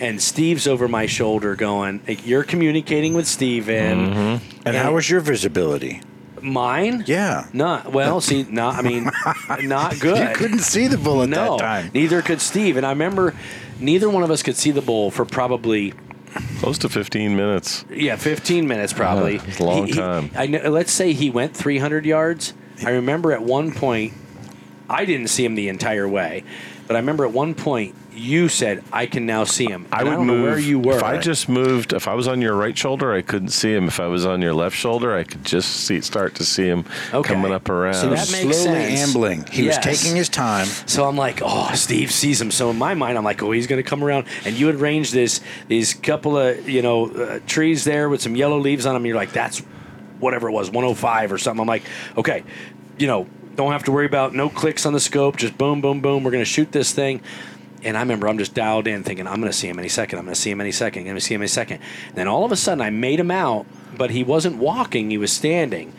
And Steve's over my shoulder going, like, You're communicating with Steven. Mm-hmm. And how was your visibility? Mine? Yeah. Not well. See, not. I mean, [LAUGHS] not good. You couldn't see the bull at no, that time. neither could Steve. And I remember, neither one of us could see the bull for probably Close to 15 minutes. yeah, fifteen minutes probably. Yeah, it's a long He- he- time. I know. Let's say he went three hundred yards. I remember at one point, I didn't see him the entire way, but I remember at one point you said, "I can now see him." I And would don't move know where you were. If I just moved, if I was on your right shoulder, I couldn't see him. If I was on your left shoulder, I could just see start to see him Okay. coming up around. So that makes Slowly sense. ambling. He Yes. was taking his time. So I'm like, oh, Steve sees him. So in my mind, I'm like, oh, he's going to come around. And you had arranged this these couple of you know uh, trees there with some yellow leaves on them. You're like, that's whatever it was, 105 or something. I'm like, okay, you know, don't have to worry about no clicks on the scope. Just boom, boom, boom. We're going to shoot this thing. And I remember I'm just dialed in thinking, I'm going to see him any second. I'm going to see him any second. I'm going to see him any second. And then all of a sudden, I made him out, but he wasn't walking. He was standing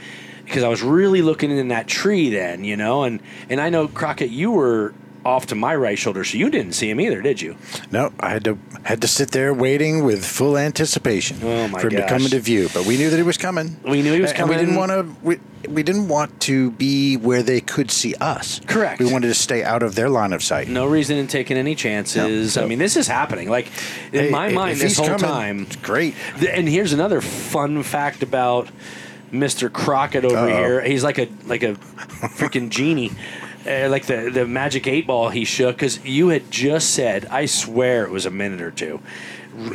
because I was really looking in that tree then, you know. And and I know Crockett, you were off to my right shoulder, so you didn't see him either, did you? No, I had to had to sit there waiting with full anticipation Oh, for him to come into view. But we knew that he was coming. We knew he was And we didn't want to. We, we didn't want to be where they could see us. Correct. We wanted to stay out of their line of sight. No reason in taking any chances. No. I mean, this is happening. Like in Hey, my if mind, this whole coming, time. it's great. Th- And here's another fun fact about Mr. Crockett over Uh-oh. here. He's like a like a freaking genie. [LAUGHS] Uh, like the, the magic eight ball he shook because you had just said i swear it was a minute or two.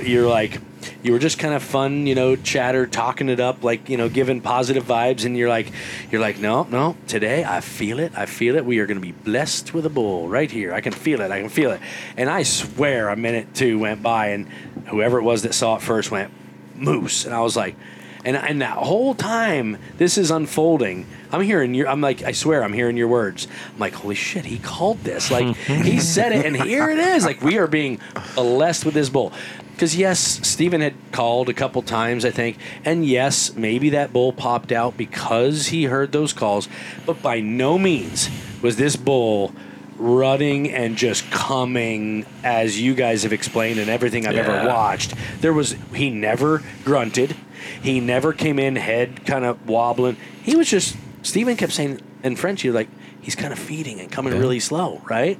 You're like you were just kind of fun you know chatter talking it up like you know giving positive vibes and you're like you're like no no today i feel it i feel it. We are going to be blessed with a bull right here. I can feel it i can feel it. And i swear a minute two went by and whoever it was that saw it first went moose. And i was like and, and that whole time this is unfolding i'm hearing your i'm like i swear i'm hearing your words i'm like holy shit he called this like he [LAUGHS] said it and here it is like we are being blessed with this bull because yes Stephen had called a couple times i think and yes maybe that bull popped out because he heard those calls but by no means was this bull rutting and just coming as you guys have explained and everything I've ever watched. There was he never grunted. He never came in head kind of wobbling. He was just Steven kept saying in French he like he's kind of feeding and coming really slow, right?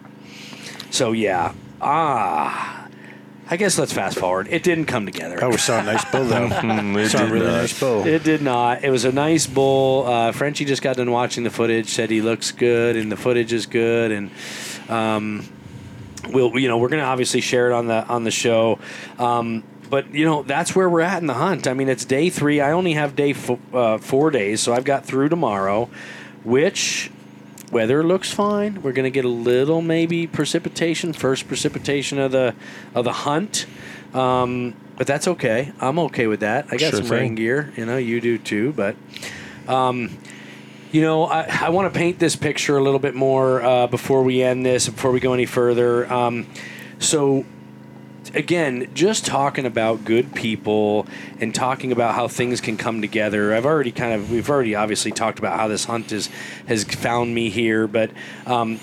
So yeah. Ah I guess let's fast forward. It didn't come together. Oh, we saw a nice bull though. [LAUGHS] Mm, it saw a did really not. nice bull. It did not. It was a nice bull. Uh, Frenchie just got done watching the footage. Said he looks good and the footage is good. And um, we'll you know we're gonna obviously share it on the on the show. Um, but you know that's where we're at in the hunt. I mean it's day three. I only have day fo- uh, four days, so I've got through tomorrow, which. Weather looks fine. We're gonna get a little maybe precipitation, first precipitation of the of the hunt, um, but that's okay. I'm okay with that. I got Sure some rain gear. You know, you do too. But, um, you know, I, I want to paint this picture a little bit more uh, before we end this, before we go any further. Um, so, again, just talking about good people and talking about how things can come together. I've already kind of, we've already obviously talked about how this hunt is, has found me here, but um,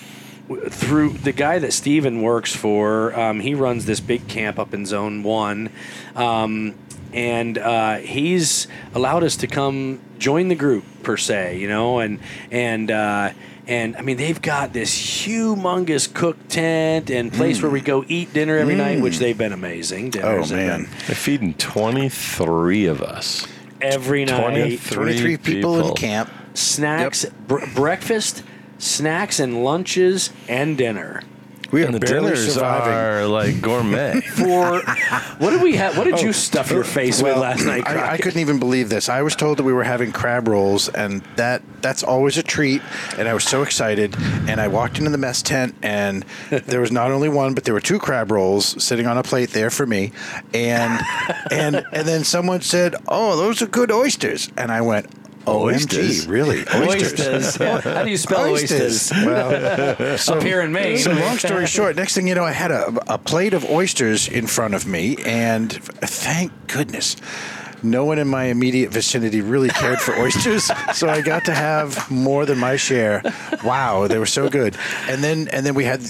through the guy that Steven works for, um, he runs this big camp up in Zone 1. Um, and uh, he's allowed us to come join the group per se, you know, and and uh, and I mean they've got this humongous cook tent and place where we go eat dinner every night, which they've been amazing. Dinners have Mm. man. been They're feeding 23 of us. every night. 23 23 people, in camp. Snacks, br- breakfast, snacks, and lunches and dinner. We are And the barely dinners surviving. are [LAUGHS] like gourmet. For what did we have? What did oh, you stuff your uh, face with Oh, last night? I, I couldn't even believe this. I was told that we were having crab rolls, and that that's always a treat. And I was so excited. And I walked into the mess tent, and [LAUGHS] there was not only one, but there were two crab rolls sitting on a plate there for me. And and and then someone said, "Oh, those are good oysters," and I went. Oysters? OMG, really? [LAUGHS] Oysters. Yeah. How do you spell oysters? Well, so, [LAUGHS] Up here in Maine. So long story short, next thing you know, I had a, a plate of oysters in front of me, and thank goodness. No one in my immediate vicinity really cared for oysters, [LAUGHS] so I got to have more than my share. Wow, they were so good. And then and then we had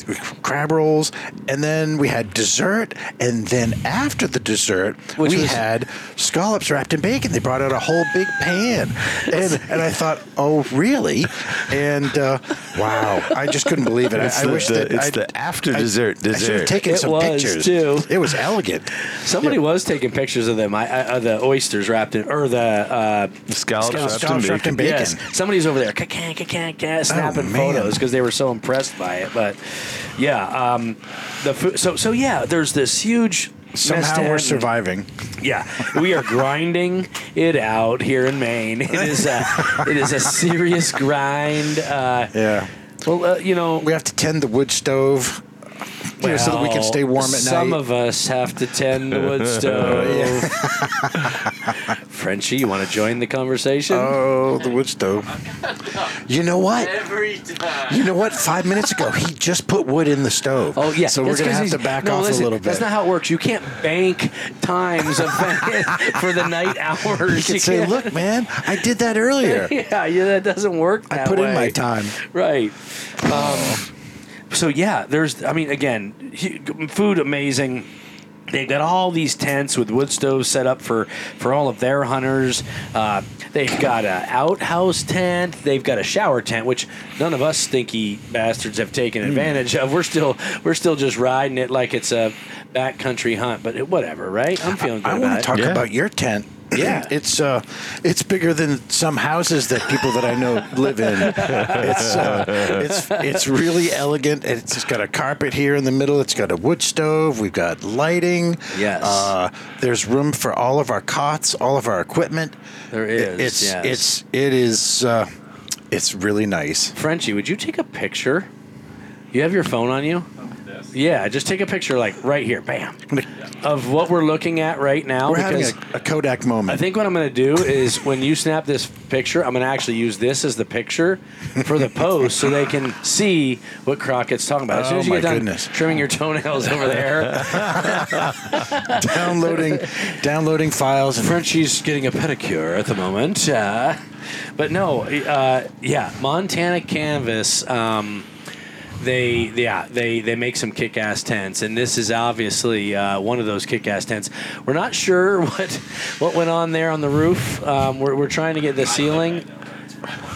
crab rolls, and then we had dessert, and then after the dessert, Which we was- had scallops wrapped in bacon. They brought out a whole big pan, and and I thought, oh really? And uh, wow, I just couldn't believe it. I, It's I the- wish the- that it's I- the after I- dessert I should have dessert. taken It some was, pictures too. It was elegant. Somebody was taking pictures of them. I, I, uh, the oysters wrapped in, or the uh, Scallops, Scallops wrapped in wrapped in bacon. yes. Somebody's over there, ka-can, ka-can, ka, snapping Oh, photos because they were so impressed by it. But yeah, um, the food. So so yeah, there's this huge. Somehow we're surviving. Yeah, we are grinding it out here in Maine. It is a, it is a serious grind. Uh, Yeah. well, uh, you know, We have to tend the wood stove. You know, so that we can stay warm at night. Some of us have to tend the wood [LAUGHS] stove. [LAUGHS] Frenchie, you want to join the conversation? Oh, the wood stove. You know what? Every time. You know what? Five minutes ago, he just put wood in the stove. Oh yeah, So we're That's gonna have to back no, off listen, a little bit. That's not how it works. You can't bank times of [LAUGHS] for the night hours. you can say, can't- "Look, man, I did that earlier. yeah, yeah, that doesn't work. I that put in my time." Right. Um, so yeah, there's. I mean, again, hu- food amazing. They've got all these tents with wood stoves set up for for all of their hunters. Uh, they've got a outhouse tent. They've got a shower tent, which none of us stinky bastards have taken advantage of. We're still we're still just riding it like it's a backcountry hunt. But it, whatever, right? I'm feeling good I about want to talk Yeah. about your tent. Yeah. it's uh, it's bigger than some houses that people that I know live in. It's uh, it's it's really elegant. and It's got a carpet here in the middle. It's got a wood stove. We've got lighting. Yes. Uh, there's room for all of our cots, all of our equipment. There It- is, It's yes. it's it is uh, it's really nice. Frenchie, would you take a picture? You have your phone on you? Yeah, just take a picture like right here, bam, of what we're looking at right now. We're having a, a Kodak moment. I think what I'm going to do is when you snap this picture, I'm going to actually use this as the picture for the post so they can see what Crockett's talking about. As soon Oh, as you my get done goodness. trimming your toenails over there, [LAUGHS] downloading downloading files and Frenchie's getting a pedicure at the moment. Uh, but no, uh, yeah, Montana Canvas. Um, they yeah they they make some kick-ass tents and this is obviously uh, one of those kick-ass tents we're not sure [LAUGHS] what what went on there on the roof um, we're, we're trying to get the ceiling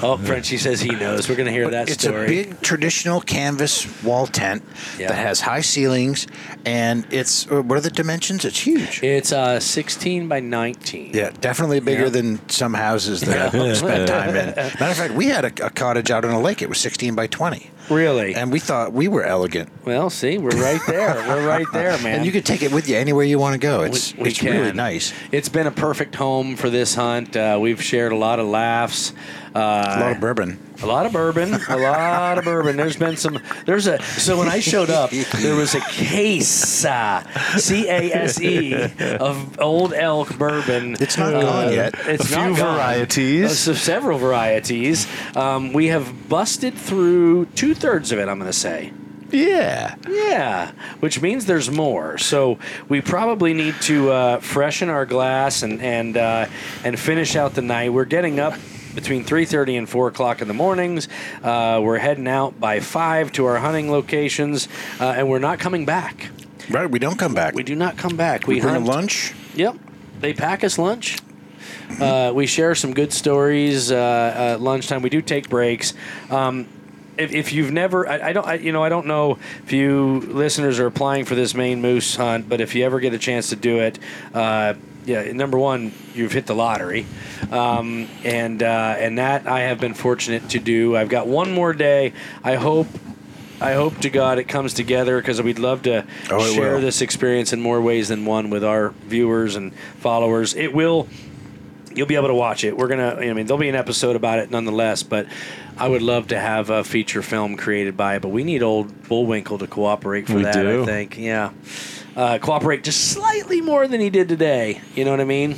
oh frenchie says he knows we're gonna hear that it's story It's a big traditional canvas wall tent Yeah. that has high ceilings, and it's uh, what are the dimensions? It's huge. it's uh, 16 by 19 yeah, definitely bigger Yeah. than some houses that I've spent [LAUGHS] time in. Matter of fact, we had a, a cottage out on a lake. It was 16 by 20. Really? And we thought we were elegant. Well, see, we're right there. [LAUGHS] we're right there, man. And you can take it with you anywhere you want to go. It's, We- we it's really nice. It's been a perfect home for this hunt. Uh, we've shared a lot of laughs. Uh, A lot of bourbon. A lot of bourbon, a lot of bourbon. There's been some. There's a. So when I showed up, there was a case, uh, C A S E, of Old Elk bourbon. It's not gone yet. It's A not few varieties. Uh, so several varieties. Um, we have busted through two thirds of it. I'm going to say. Yeah. Yeah, which means there's more. So we probably need to uh, freshen our glass and and uh, and finish out the night. We're getting up between 3:30 and 4 o'clock in the mornings. Uh, we're heading out by five to our hunting locations, uh, and we're not coming back. Right, we don't come back. We do not come back. We We, bring lunch. Yep. They pack us lunch. Uh, we share some good stories uh, at lunchtime. We do take breaks. Um, if, if you've never, I, I don't, I, you know, I don't know if you listeners are applying for this Maine moose hunt, but if you ever get a chance to do it, uh, yeah, number one, you've hit the lottery, um, and uh, and that I have been fortunate to do. I've got one more day. I hope I hope to God it comes together because we'd love to Oh, share will. this experience in more ways than one with our viewers and followers. It will. You'll be able to watch it. We're gonna. I mean, there'll be an episode about it nonetheless. But I would love to have a feature film created by it. But we need old Bullwinkle to cooperate for We that. do. I think. Yeah, uh, cooperate just slightly more than he did today. You know what I mean?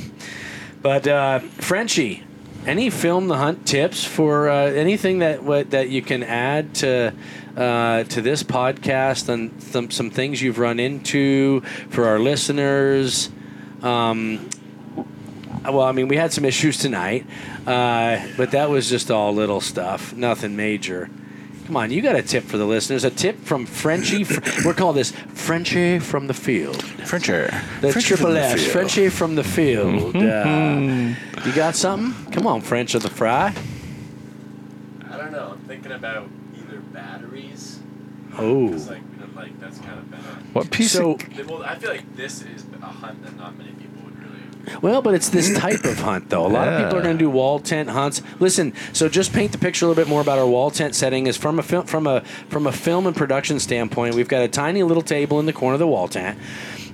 But uh, Frenchie, any film the hunt tips for uh, anything that what, that you can add to uh, to this podcast and some some things you've run into for our listeners. Um, well, I mean, we had some issues tonight, uh, but that was just all little stuff, nothing major. Come on, you got a tip for the listeners. A tip from Frenchie. Fr- We're calling this Frenchie from the field. Frencher. The Frencher from triple the S, field. Frenchie from the field. Uh, you got something? Come on, French of the fry. I don't know. I'm thinking about either batteries. Oh, like, like that's kind of bad. What piece so of Well, I feel like this is a hunt that not many people would really. Well, but it's this type of hunt though. A lot of people are going to do wall tent hunts. Listen, so just paint the picture a little bit more about our wall tent setting. Is from a film from a from a film and production standpoint, we've got a tiny little table in the corner of the wall tent.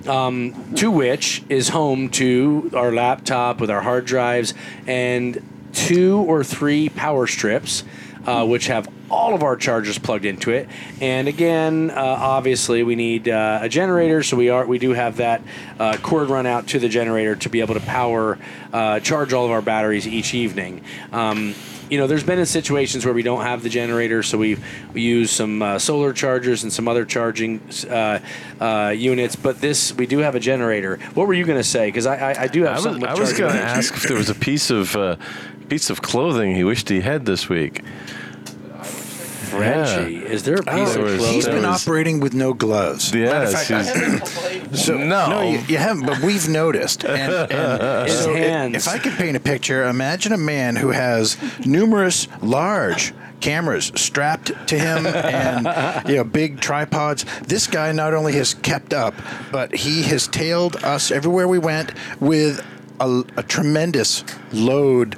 um, to which is home to our laptop with our hard drives and two or three power strips, uh, which have all of our chargers plugged into it. And again, uh, obviously, we need uh, a generator, so we are we do have that uh, cord run out to the generator to be able to power uh, charge all of our batteries each evening. Um, you know, there's been in situations where we don't have the generator, so we we use some uh, solar chargers and some other charging uh, uh, units. But this, we do have a generator. What were you going to say? Because I, I, I do have I was, I was going to ask if there was a piece of uh, piece of clothing he wished he had this week. Frenchie. Is there a piece Oh, of there He's been operating with no gloves. Matter of Yes, fact, he's- So, No. no, you, you haven't, but we've noticed. And, and [LAUGHS] His so i- hands. if I could paint a picture, imagine a man who has numerous large cameras strapped to him and you know big tripods. This guy not only has kept up, but he has tailed us everywhere we went with a, a tremendous load.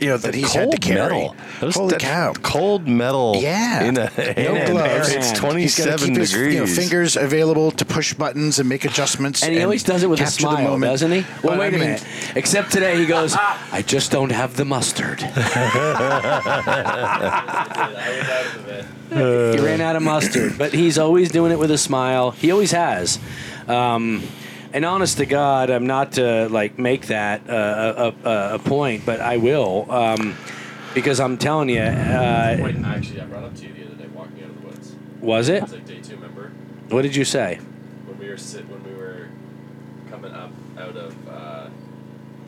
You know that he's had to cold carry. metal. Those- Holy cow! Cold metal. Yeah. In a, no [LAUGHS] in a- gloves. It's hand. He's got to 27 keep his degrees. you know, fingers available to push buttons and make adjustments. And he always does it with a capture the smile, moment. doesn't he? Well, But, wait I a mean, minute. Except today, he goes, "I just don't have the mustard." I was out of it. he ran out of mustard, but he's always doing it with a smile. He always has. Um, and honest to God, I'm not to like make that uh, a, a, a point, but I will um, because I'm telling you. Uh, Wait, actually, I brought up to you the other day walking out of the woods. was it? It's like day two, remember? What did you say? When we were sit, when we were coming up out of uh,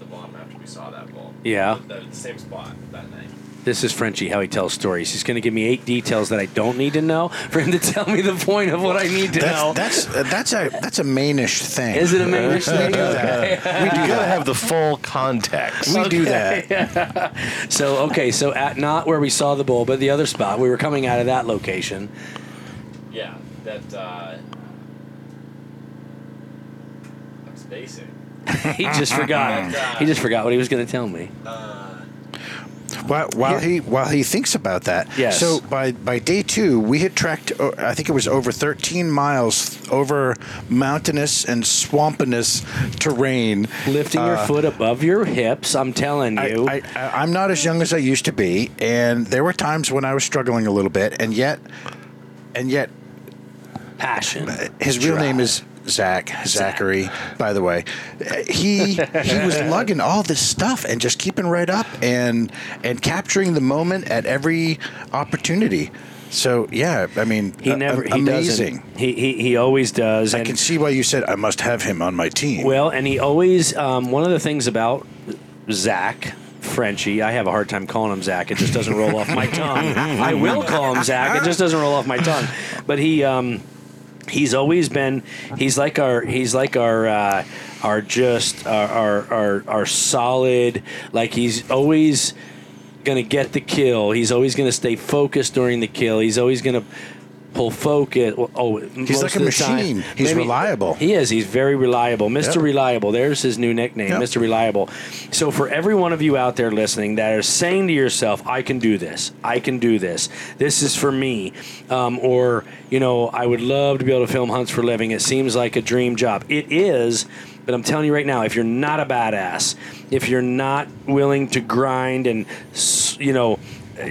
the bottom after we saw that bull. Yeah. That, the same spot that night. This is Frenchie, how he tells stories. He's going to give me eight details that I don't need to know for him to tell me the point of what I need to know. That's that's uh, that's a that's a Mainish thing. Is it a Mainish thing? [LAUGHS] Okay. we do gotta have the full context. We do that. [LAUGHS] So okay, so at not where we saw the bull, but the other spot, we were coming out of that location. Yeah, that. Uh, I'm spacing. [LAUGHS] He just forgot. He just forgot what he was going to tell me. Uh, While, while he while he thinks about that, Yes. So by by day two, we had trekked. uh, I think it was over 13 miles over mountainous and swampinous terrain. Lifting your Uh, foot above your hips, I'm telling you. I, I, I'm not as young as I used to be, and there were times when I was struggling a little bit, and yet, and yet, passion. his real name is Zach Zachary. By the way, Uh, he he was [LAUGHS] lugging all this stuff and just keeping right up and and capturing the moment at every opportunity. So yeah, I mean, He never. a- He amazing. doesn't. He, he he always does. I and- can see why you said I must have him on my team. Well, and he always um, one of the things about Zach Frenchie, I have a hard time calling him Zach. It just doesn't roll off my [LAUGHS] tongue. I will call him Zach. It just doesn't roll off my tongue. But he um, he's always been he's like our he's like our uh, our just our, our our our solid like he's always to get the kill. He's always to stay focused during the kill. He's always to pull focus. Oh, he's like a machine. He's reliable. He is. He's very reliable. Mr. Yep. Reliable. There's his new nickname, Yep. Mr. Reliable. So for every one of you out there listening that are saying to yourself, I can do this. I can do this. This is for me. Um, or, you know, I would love to be able to film hunts for a living. It seems like a dream job. It is. But I'm telling you right now, if you're not a badass, if you're not willing to grind and, you know,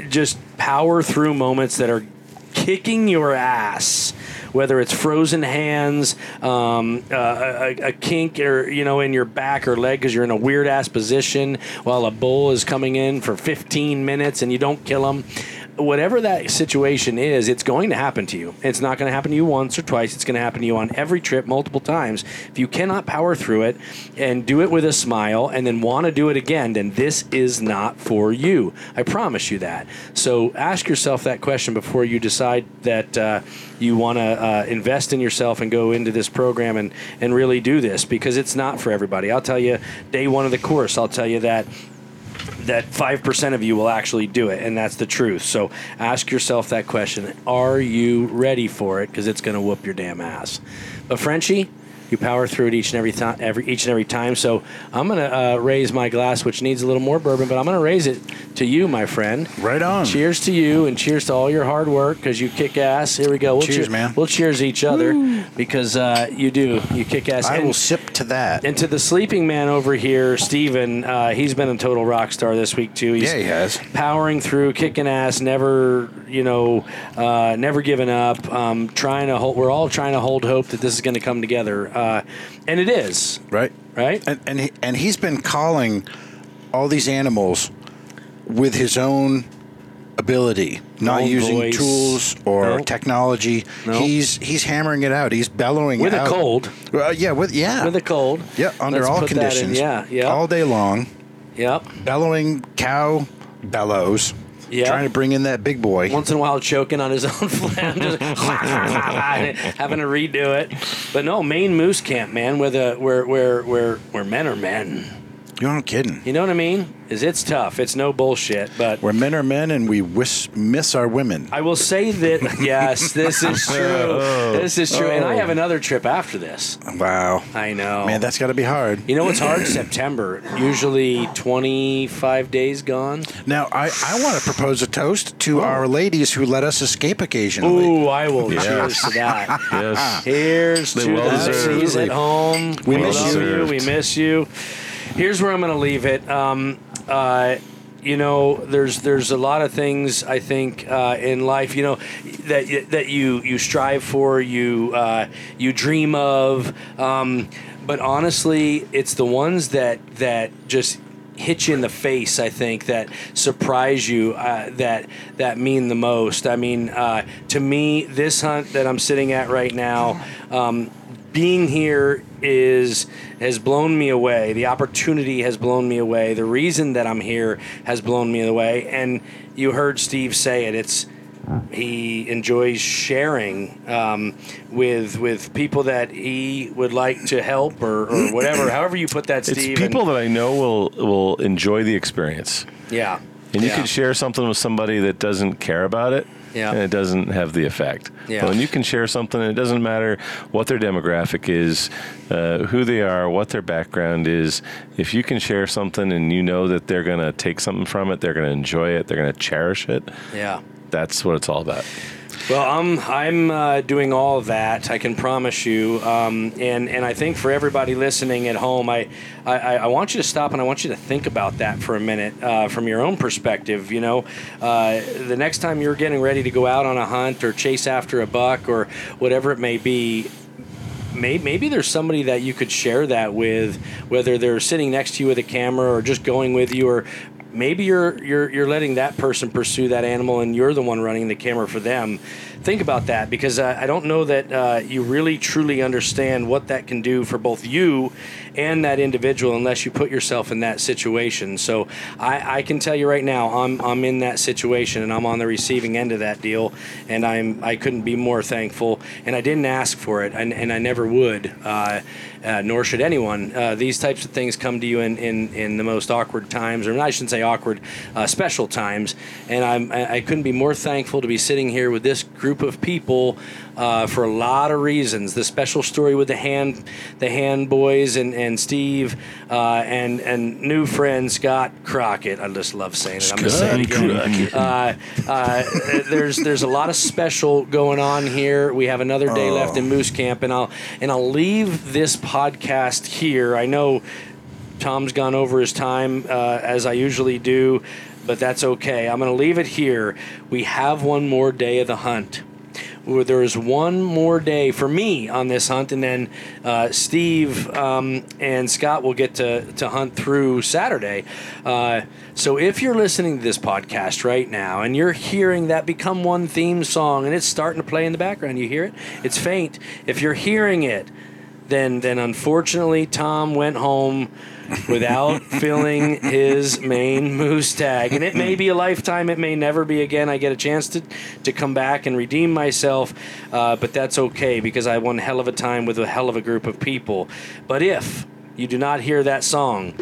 just power through moments that are kicking your ass, whether it's frozen hands, um, uh, a, a kink, or you know, in your back or leg because you're in a weird ass position while a bull is coming in for 15 minutes and you don't kill him. Whatever that situation is, it's going to happen to you. It's not going to happen to you once or twice. It's going to happen to you on every trip, multiple times. If you cannot power through it and do it with a smile and then want to do it again, then this is not for you. I promise you that. So ask yourself that question before you decide that uh, you want to uh, invest in yourself and go into this program and, and really do this because it's not for everybody. I'll tell you, day one of the course, I'll tell you that that 5% of you will actually do it and that's the truth. So ask yourself that question. Are you ready for it? Because it's going to whoop your damn ass. But frenchie you power through it each and every time every each and every time so i'm going to uh, raise my glass which needs a little more bourbon but i'm going to raise it to you my friend right on. cheers to you and cheers to all your hard work because you kick ass here we go we'll Cheers, cheer- man. we'll cheers each other because uh, you do you kick ass I And- will sip to that. and to the sleeping man over here, Steven, uh, he's been a total rock star this week too. He's Yeah, he has. powering through, kicking ass, never, you know, uh, never giving up. Um, trying to hold. We're all trying to hold hope that this is going to come together, uh, and it is. right? Right? And and he, and he's been calling all these animals with his own ability, not Own using voice. tools or technology. Nope. He's he's hammering it out. He's bellowing it. With a out. cold. Well, yeah, with yeah, With a cold. yeah, under Let's all that in. conditions. Yeah, yeah. all day long, Yep. bellowing cow bellows. Yeah. trying to bring in that big boy. Once in a while, choking on his [LAUGHS] own phlegm, just [LAUGHS] having to redo it. But no, Maine Moose Camp, man, with a where where where where men are men. You're not kidding. You know what I mean? Is it's tough. It's no bullshit, but Where men are men and we whis- miss our women. I will say that yes, this is [LAUGHS] true. Oh. this is true, and I oh. have another trip after this. Wow, I know, man, that's got to be hard. you know what's hard? September, usually twenty five days gone. Now, I, I want to propose a toast to oh. our ladies who let us escape occasionally. Ooh, I will Yes. cheers to that. [LAUGHS] Yes. Here's They to well the deserved. ladies at home. We We miss love you. you. We miss you. Here's where I'm going to leave it. Um, uh, you know, there's there's a lot of things I think uh, in life, you know, that that you you strive for, you uh, you dream of, um, but honestly, it's the ones that that just hit you in the face. I think that surprise you uh, that that mean the most. I mean, uh, to me, this hunt that I'm sitting at right now. Um, being here is has blown me away. The opportunity has blown me away. The reason that I'm here has blown me away. And you heard Steve say it. It's he enjoys sharing um, with with people that he would like to help or, or [CLEARS THROAT] whatever. However you put that, Steve. It's people and- that I know will will enjoy the experience. yeah. And you yeah. could share something with somebody that doesn't care about it, Yeah. and it doesn't have the effect. Yeah. But when you can share something, it doesn't matter what their demographic is, uh, who they are, what their background is. If you can share something and you know that they're going to take something from it, they're going to enjoy it, they're going to cherish it. Yeah. That's what it's all about. Well, I'm I'm uh, doing all that. I can promise you. Um, and and I think for everybody listening at home, I, I I want you to stop and I want you to think about that for a minute uh, from your own perspective. You know, uh, the next time you're getting ready to go out on a hunt or chase after a buck or whatever it may be, maybe there's somebody that you could share that with, whether they're sitting next to you with a camera or just going with you, or maybe you're you're you're letting that person pursue that animal and you're the one running the camera for them. Think about that because uh, I don't know that uh, you really truly understand what that can do for both you and that individual unless you put yourself in that situation. So I, I can tell you right now, I'm I'm in that situation and I'm on the receiving end of that deal, and I'm I couldn't be more thankful. And I didn't ask for it, and, and I never would. Uh, uh, nor should anyone. Uh, these types of things come to you in, in, in the most awkward times, or I shouldn't say awkward, uh, special times. And I'm, I I couldn't be more thankful to be sitting here with this group of people uh, for a lot of reasons. The special story with the hand, the hand boys and, and Steve, uh, and and new friend Scott Crockett. I just love saying it. I'm gonna say it again. Uh, uh, there's there's a lot of special going on here. We have another day left in Moose Camp, and I'll and I'll leave this podcast here. I know Tom's gone over his time uh, as I usually do, but that's okay. I'm going to leave it here. We have one more day of the hunt. There is one more day for me on this hunt, and then uh, Steve um, and Scott will get to, to hunt through Saturday. Uh, so if you're listening to this podcast right now and you're hearing that Become One theme song and it's starting to play in the background, you hear it? It's faint. If you're hearing it, then then unfortunately Tom went home without [LAUGHS] filling his Maine moose tag. And it may be a lifetime, it may never be again. I get a chance to, to come back and redeem myself, uh, but that's okay because I had one hell of a time with a hell of a group of people. But if you do not hear that song,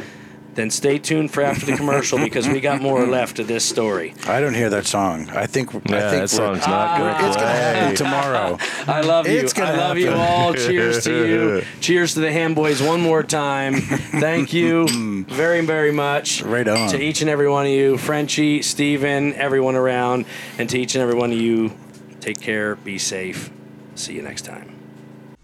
then stay tuned for after the commercial [LAUGHS] because we got more left of this story. I don't hear that song. I think I Yeah, think that song's not we're- good. It's gonna happen tomorrow. I love you. It's gonna I love you all. Cheers to you. [LAUGHS] Cheers to the Hand Boys one more time. Thank you [LAUGHS] very, very much. Right on. To each and every one of you, Frenchie, Steven, everyone around, and to each and every one of you, take care, be safe. See you next time.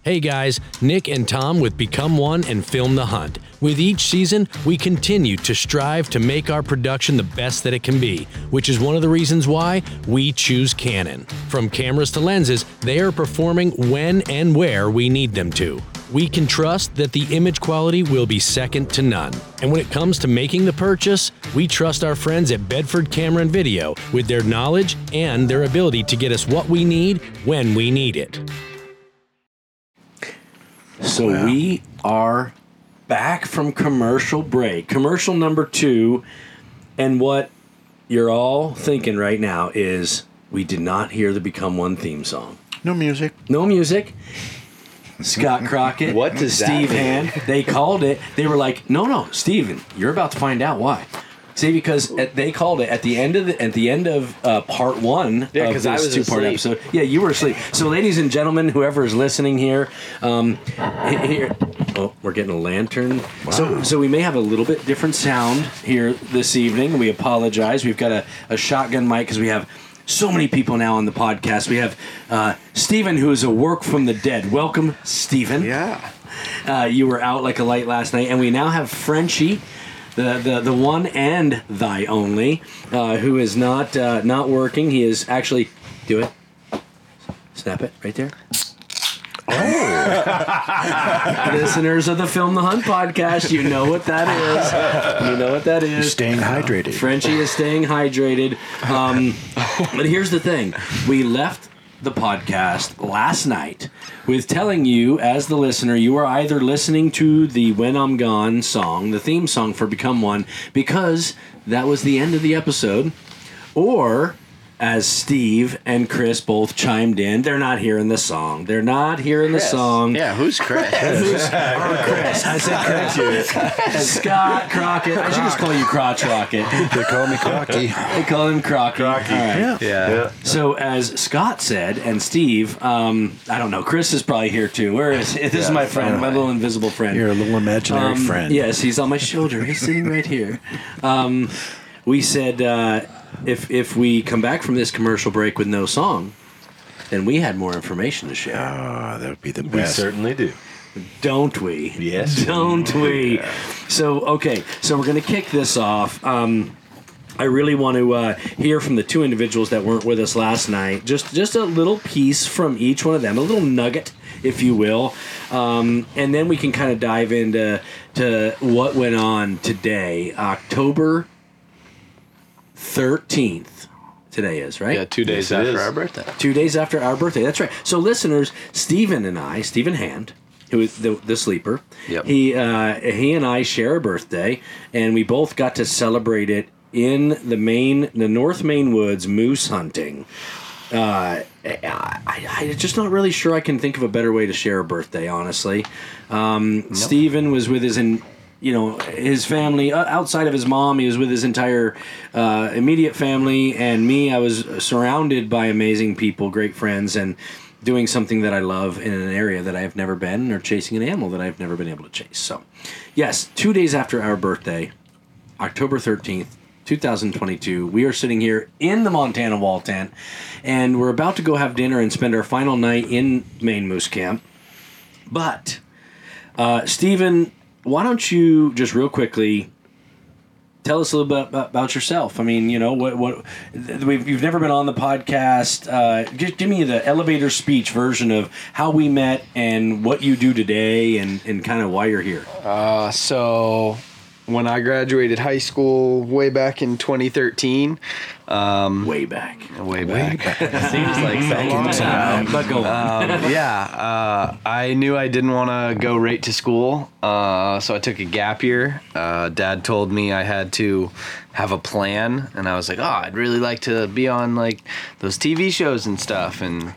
Hey guys, Nick and Tom with Become One and Film the Hunt. With each season, we continue to strive to make our production the best that it can be, which is one of the reasons why we choose Canon. From cameras to lenses, they are performing when and where we need them to. We can trust that the image quality will be second to none. And when it comes to making the purchase, we trust our friends at Bedford Camera and Video with their knowledge and their ability to get us what we need when we need it. So we are back from commercial break. Commercial number two. And what you're all thinking right now is we did not hear the Become One theme song. No music. No music. Scott Crockett, What does that Steve mean? Hand. They called it. They were like, "No, no, Steven, you're about to find out why." See, because at, they called it at the end of the at the end of uh, part one Yeah, of this two-part episode. Yeah, you were asleep. So, ladies and gentlemen, whoever is listening here, um, here. Oh, we're getting a lantern. Wow. So, so we may have a little bit different sound here this evening. We apologize. We've got a, a shotgun mic because we have so many people now on the podcast. We have uh, Stephen, who is a work from the dead. Welcome, Stephen. Yeah. Uh, you were out like a light last night, and we now have Frenchie, the the, the one and thy only, uh, who is not uh, not working. He is actually do it. Snap it right there. Oh, [LAUGHS] listeners of the Film the Hunt podcast, you know what that is. You know what that is. Staying hydrated. Frenchie is staying hydrated. Um, but here's the thing: we left the podcast last night with telling you, as the listener, you are either listening to the "When I'm Gone" song, the theme song for Become One, because that was the end of the episode, or as Steve and Chris both chimed in. They're not hearing the song. They're not hearing the song. Yeah, who's Chris? [LAUGHS] Who's, [LAUGHS] oh, Chris. I said Chris. Scott Crockett. I should just call you Crotch Rocket. They call me Crocky. They call him Crocky. Crocky. All right. yeah. So as Scott said, and Steve, um, I don't know. Chris is probably here too. Where is this? Is my friend, my little invisible friend. You're a little imaginary Um, friend. Yes, he's on my shoulder. He's sitting right here. Um, we said uh, if if we come back from this commercial break with no song, then we had more information to share, Ah, that would be the best. We certainly do. don't we? Yes. don't we? So okay, so we're gonna kick this off. Um, I really want to uh, hear from the two individuals that weren't with us last night. Just just a little piece from each one of them, a little nugget, if you will, um, and then we can kind of dive into to what went on today, October thirteenth. Today is right. Yeah, two days Yes, after is. our birthday. Two days after our birthday. That's right. So, listeners, Stephen and I, Stephen Hand, who is the, the sleeper, Yep. he uh, he and I share a birthday, and we both got to celebrate it in the Maine, the North Maine woods, moose hunting. Uh, I, I, I'm just not really sure I can think of a better way to share a birthday. Honestly, um, Stephen was with his in you know his family uh, outside of his mom. He was with his entire uh, immediate family, and me. I was surrounded by amazing people, great friends, and doing something that I love in an area that I have never been, or chasing an animal that I've never been able to chase. So, yes, two days after our birthday, October 13th, 2022. We are sitting here in the Montana Wall Tent, and we're about to go have dinner and spend our final night in Maine Moose Camp. But, uh, Stephen, why don't you just real quickly tell us a little bit about, yourself? I mean, you know, what what we've, you've never been on the podcast. Uh, just give me the elevator speech version of how we met and what you do today, and and kind of why you're here. Uh, so when I graduated high school way back in 2013, um, Way back. way back, [LAUGHS] Seems like so [LAUGHS] long now. But go on. um, yeah, uh, I knew I didn't want to go right to school, uh, so I took a gap year. Uh, Dad told me I had to have a plan, and I was like, "Oh, I'd really like to be on like those TV shows and stuff." And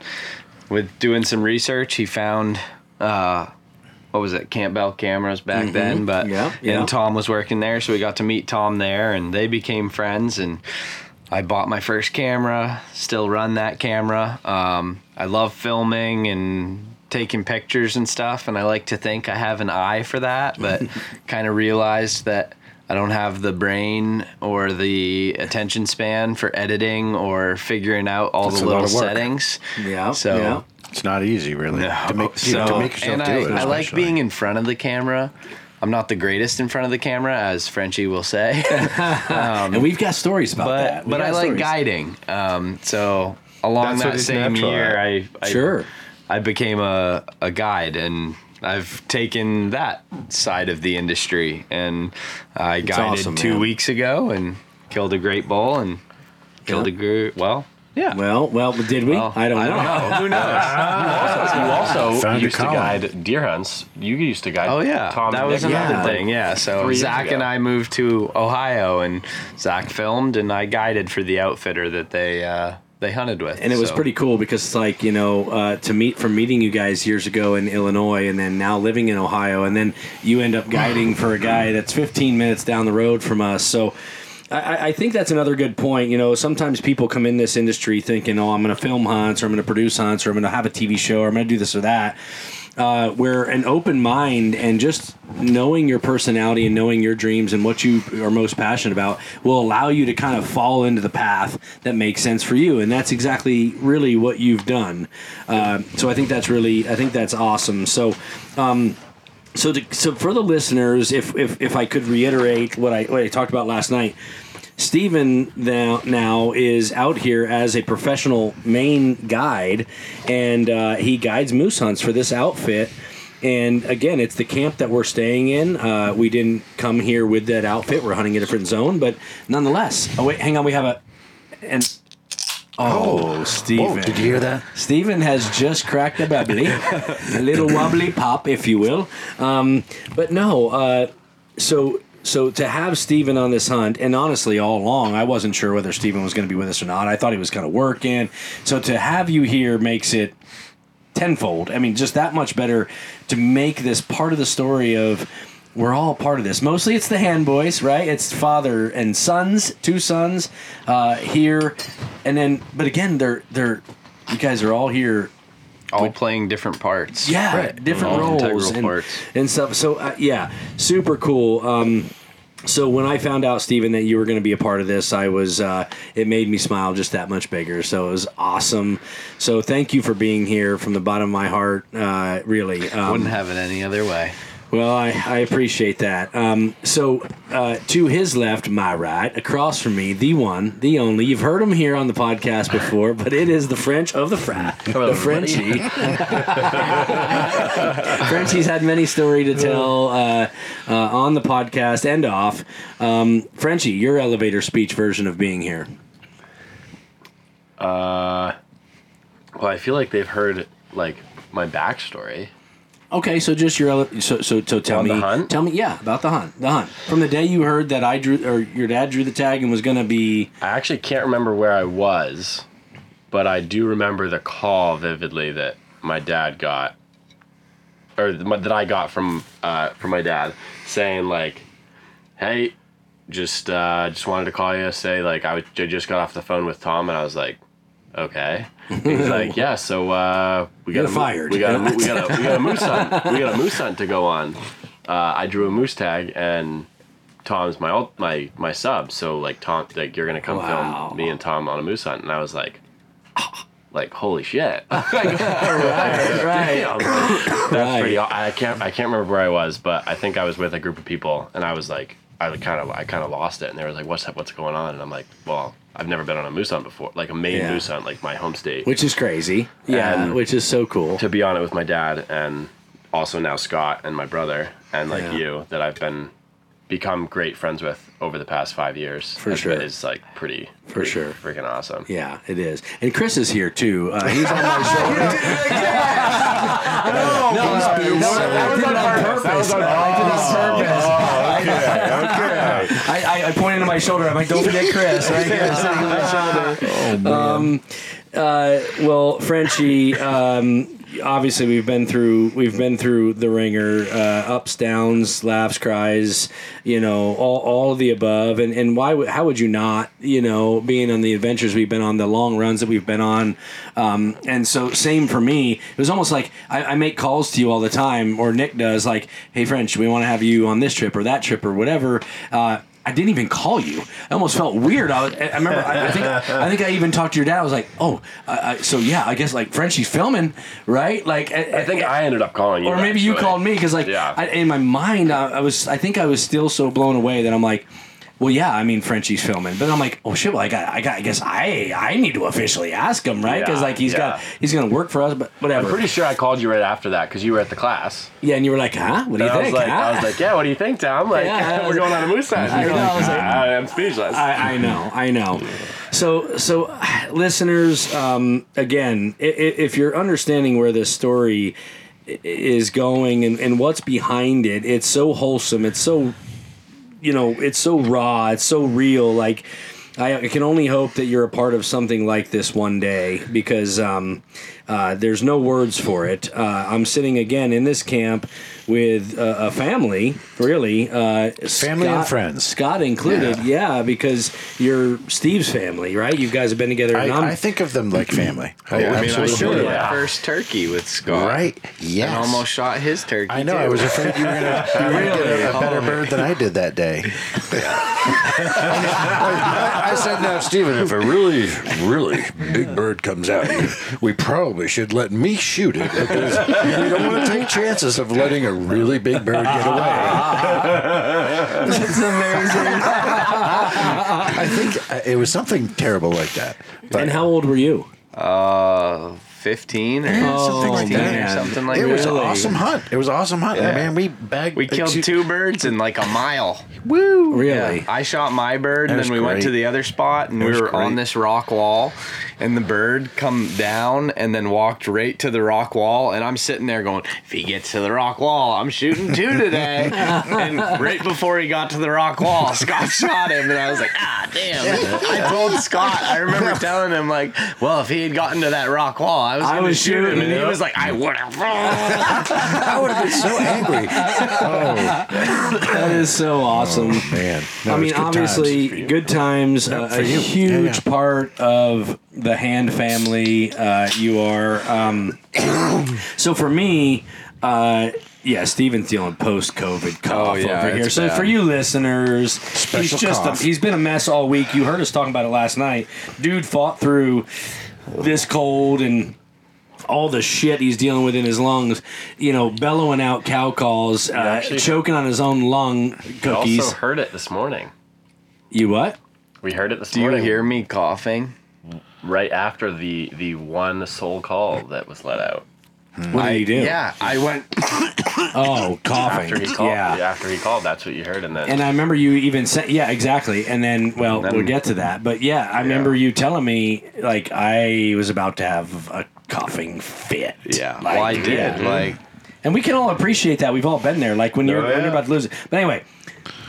with doing some research, he found. What was it, Campbell Cameras back then? But Mm-hmm. Yeah, yeah. and Tom was working there, so we got to meet Tom there, and they became friends. And I bought my first camera, still run that camera. Um, I love filming and taking pictures and stuff, and I like to think I have an eye for that, but [LAUGHS] kind of realized that I don't have the brain or the attention span for editing or figuring out all That's the little settings. Yeah, So yeah. It's not easy, really, No. to make you know, So- to make yourself and do I, it. I like especially. being in front of the camera. I'm not the greatest in front of the camera, as Frenchie will say. [LAUGHS] and we've got stories about but that. We but got I like stories. guiding. Um, so along That's that same natural year, at. I, I Sure. I became a a guide, and I've taken that side of the industry, and I guided awesome, two man. weeks ago and killed a great bull and killed Yeah. a great well. Yeah. Well, well, did we? Well, I don't I know. don't know. Who knows? You also [LAUGHS] Found your used to guide deer hunts. You used to guide. Oh yeah, Tom that was Nick. another Yeah. thing. Yeah, so Three Zach and I moved to Ohio, and Zach filmed, and I guided for the outfitter that they uh, they hunted with. And it was pretty cool because it's like you know uh, to meet from meeting you guys years ago in Illinois and then now living in Ohio and then you end up guiding for a guy that's 15 minutes down the road from us. So I- I, think that's another good point. You know, sometimes people come in this industry thinking, "Oh, I'm going to film hunts, or I'm going to produce hunts, or I'm going to have a TV show, or I'm going to do this or that." Uh, where an open mind and just knowing your personality and knowing your dreams and what you are most passionate about will allow you to kind of fall into the path that makes sense for you, and that's exactly really what you've done. Uh, so I think that's really, I think that's awesome. So. Um, so, to, so for the listeners, if, if if I could reiterate what I what I talked about last night, Stephen now now is out here as a professional Maine guide, and uh, he guides moose hunts for this outfit. And again, it's the camp that we're staying in. Uh, we didn't come here with that outfit. We're hunting a different zone, but nonetheless. Oh wait, hang on. We have a and. Oh, Stephen. Whoa, did you hear that? Stephen has just cracked a bubbly, [LAUGHS] a little wobbly pop, if you will. Um, but no, uh, so so to have Steven on this hunt, and honestly, all along, I wasn't sure whether Steven was going to be with us or not. I thought he was kind of working. So to have you here makes it tenfold. I mean, just that much better to make this part of the story of we're all part of this. Mostly it's the Hand boys, right? It's father and sons, two sons uh, here, and then but again, they're they're you guys are all here all playing different parts. yeah, different All roles and, parts. and stuff. So uh, yeah, super cool. Um, so when I found out, Stephen, that you were going to be a part of this, I was uh, it made me smile just that much bigger. So it was awesome. So thank you for being here from the bottom of my heart. Uh, really, um, Wouldn't have it any other way. Well, I, I appreciate that. Um, so, uh, to his left, my right, across from me, the one, the only. You've heard him here on the podcast before, but it is the French of the frat, [LAUGHS] the Frenchie. [LAUGHS] Frenchie's had many story to tell uh, uh, on the podcast and off. Um, Frenchie, your elevator speech version of being here. Uh, well, I feel like they've heard like my backstory. Okay, so just your ele- so so so tell On me the hunt? tell me yeah about the hunt the hunt from the day you heard that I drew or your dad drew the tag and was gonna be I actually can't remember where I was, but I do remember the call vividly that my dad got, or th- that I got from uh, from my dad, saying like, "Hey, just uh, just wanted to call you, say like I, was, I just got off the phone with Tom, and I was like." Okay. He's like, yeah. So uh, we got a, fired. We got a, we got a, we got a moose hunt. We got a moose hunt to go on. Uh, I drew a moose tag, and Tom's my ult- my my sub. So like Tom, like you're gonna come Wow. film me and Tom on a moose hunt, and I was like, [CLEARS THROAT] like holy shit. [LAUGHS] Right I That's Right. pretty. I can't I can't remember where I was, but I think I was with a group of people, and I was like, I kind of I kind of lost it, and they were like, what's what's going on? And I'm like, well, I've never been on a moose hunt before, like a Maine Yeah. moose hunt, like my home state. which is crazy yeah And- which is so cool to be on it with my dad and also now Scott and my brother and like Yeah. you that I've been become great friends with over the past five years. For sure. been- is like pretty For pretty sure. freaking awesome. yeah it is. And Chris is here too. Uh, he's on my shoulder [LAUGHS] [LAUGHS] no, no, no, I did it on purpose. I did it on purpose. Okay, I, I, I pointed to my shoulder. I'm like don't forget Chris right? Here sitting on my shoulder. Um, uh, well, Frenchie, um, obviously we've been through we've been through the ringer, uh, ups, downs, laughs, cries, you know, all, all of the above. And and why how would you not, you know, being on the adventures we've been on, the long runs that we've been on, um, and so same for me. It was almost like I, I make calls to you all the time, or Nick does, like, hey French, we want to have you on this trip or that trip or whatever. Uh, I didn't even call you. I almost felt weird. I, was, I remember. I, I think. I think I even talked to your dad. I was like, "Oh, I, I, so yeah. I guess like Frenchie's filming, right? Like, I think I ended up calling you. or maybe you called me because like Yeah. I, in my mind I, I was I think I was still so blown away that I'm like, well yeah I mean Frenchie's filming, but I'm like oh shit well I got I got I guess I I need to officially ask him right because Yeah, like he's got he's gonna work for us but whatever I'm pretty sure I called you right after that because you were at the class. yeah and you were like huh what do you And I was think like, huh? I was like, yeah. What do you think, Tom? Like, Yeah, I we're going on a moose hunt. I know, I like, was like- [LAUGHS] "Ah, I'm speechless. I, I know, I know. So, so listeners, um, again, i- i- if you're understanding where this story is going and, and what's behind it, it's so wholesome. It's so, you know, it's so raw. It's so real. Like, I, I can only hope that you're a part of something like this one day because um, uh, there's no words for it. Uh, I'm sitting again in this camp with uh, a family, really. Uh, Family and friends. Scott included, yeah. because you're Steve's family, right? You guys have been together. I, and I'm- I think of them like family. I, I mean, I absolutely showed do. my first turkey with Scott. Right. Yes. And almost shot his turkey. I know. too. I was afraid you were going [LAUGHS] to get a better bird than I did that day. I, [LAUGHS] I said, now, Stephen, if a really, really big bird comes out, we we probably should let me shoot it because you don't want to take chances of letting a really big bird get away. [LAUGHS] That's amazing. I think uh, it was something terrible like that. But and how old were you? Uh, 15 or Yeah, something like 16 that. or something like it that. was an awesome hunt. It was an awesome hunt. Yeah. Man, we bagged. We killed two birds in like a mile. Woo! Really? Yeah. I shot my bird, That and was then we went to the other spot, and That we was were on great. this rock wall, and the bird come down and then walked right to the rock wall, and I'm sitting there going, if he gets to the rock wall, I'm shooting two today. [LAUGHS] and right before he got to the rock wall, Scott shot him, and I was like, ah, damn. [LAUGHS] I told Scott, I remember [LAUGHS] telling him like, well, if he had gotten to that rock wall, I was I was shoot him, shooting, and he was like, I would have. [LAUGHS] I would have been so angry. Oh, That is so awesome. man. I mean, obviously, good times. uh, a you. huge Yeah, part of the Hand family. Uh, you are. Um, [COUGHS] so for me, uh, yeah, Steven's dealing post-COVID cough Oh, yeah, over here. So bad. for you listeners, Special he's just a, he's been a mess all week. You heard us talking about it last night. Dude fought through this cold and all the shit he's dealing with in his lungs, you know, bellowing out cow calls, uh, actually- choking on his own lung We cookies. also heard it this morning. you what? We heard it this morning. Do you hear me coughing? right after the the one soul call that was let out. What did he do? Yeah, I went. [COUGHS] Oh, coughing. After he called, yeah. after he called, that's what you heard, and then And I remember you even said, yeah, exactly. And then, well, Then- we'll get to that. But yeah, I remember you telling me, like, I was about to have a coughing fit. Yeah, Like, well, I did. yeah. Like, And we can all appreciate that. We've all been there. Like, when you're, Oh, when you're about to lose it. But anyway,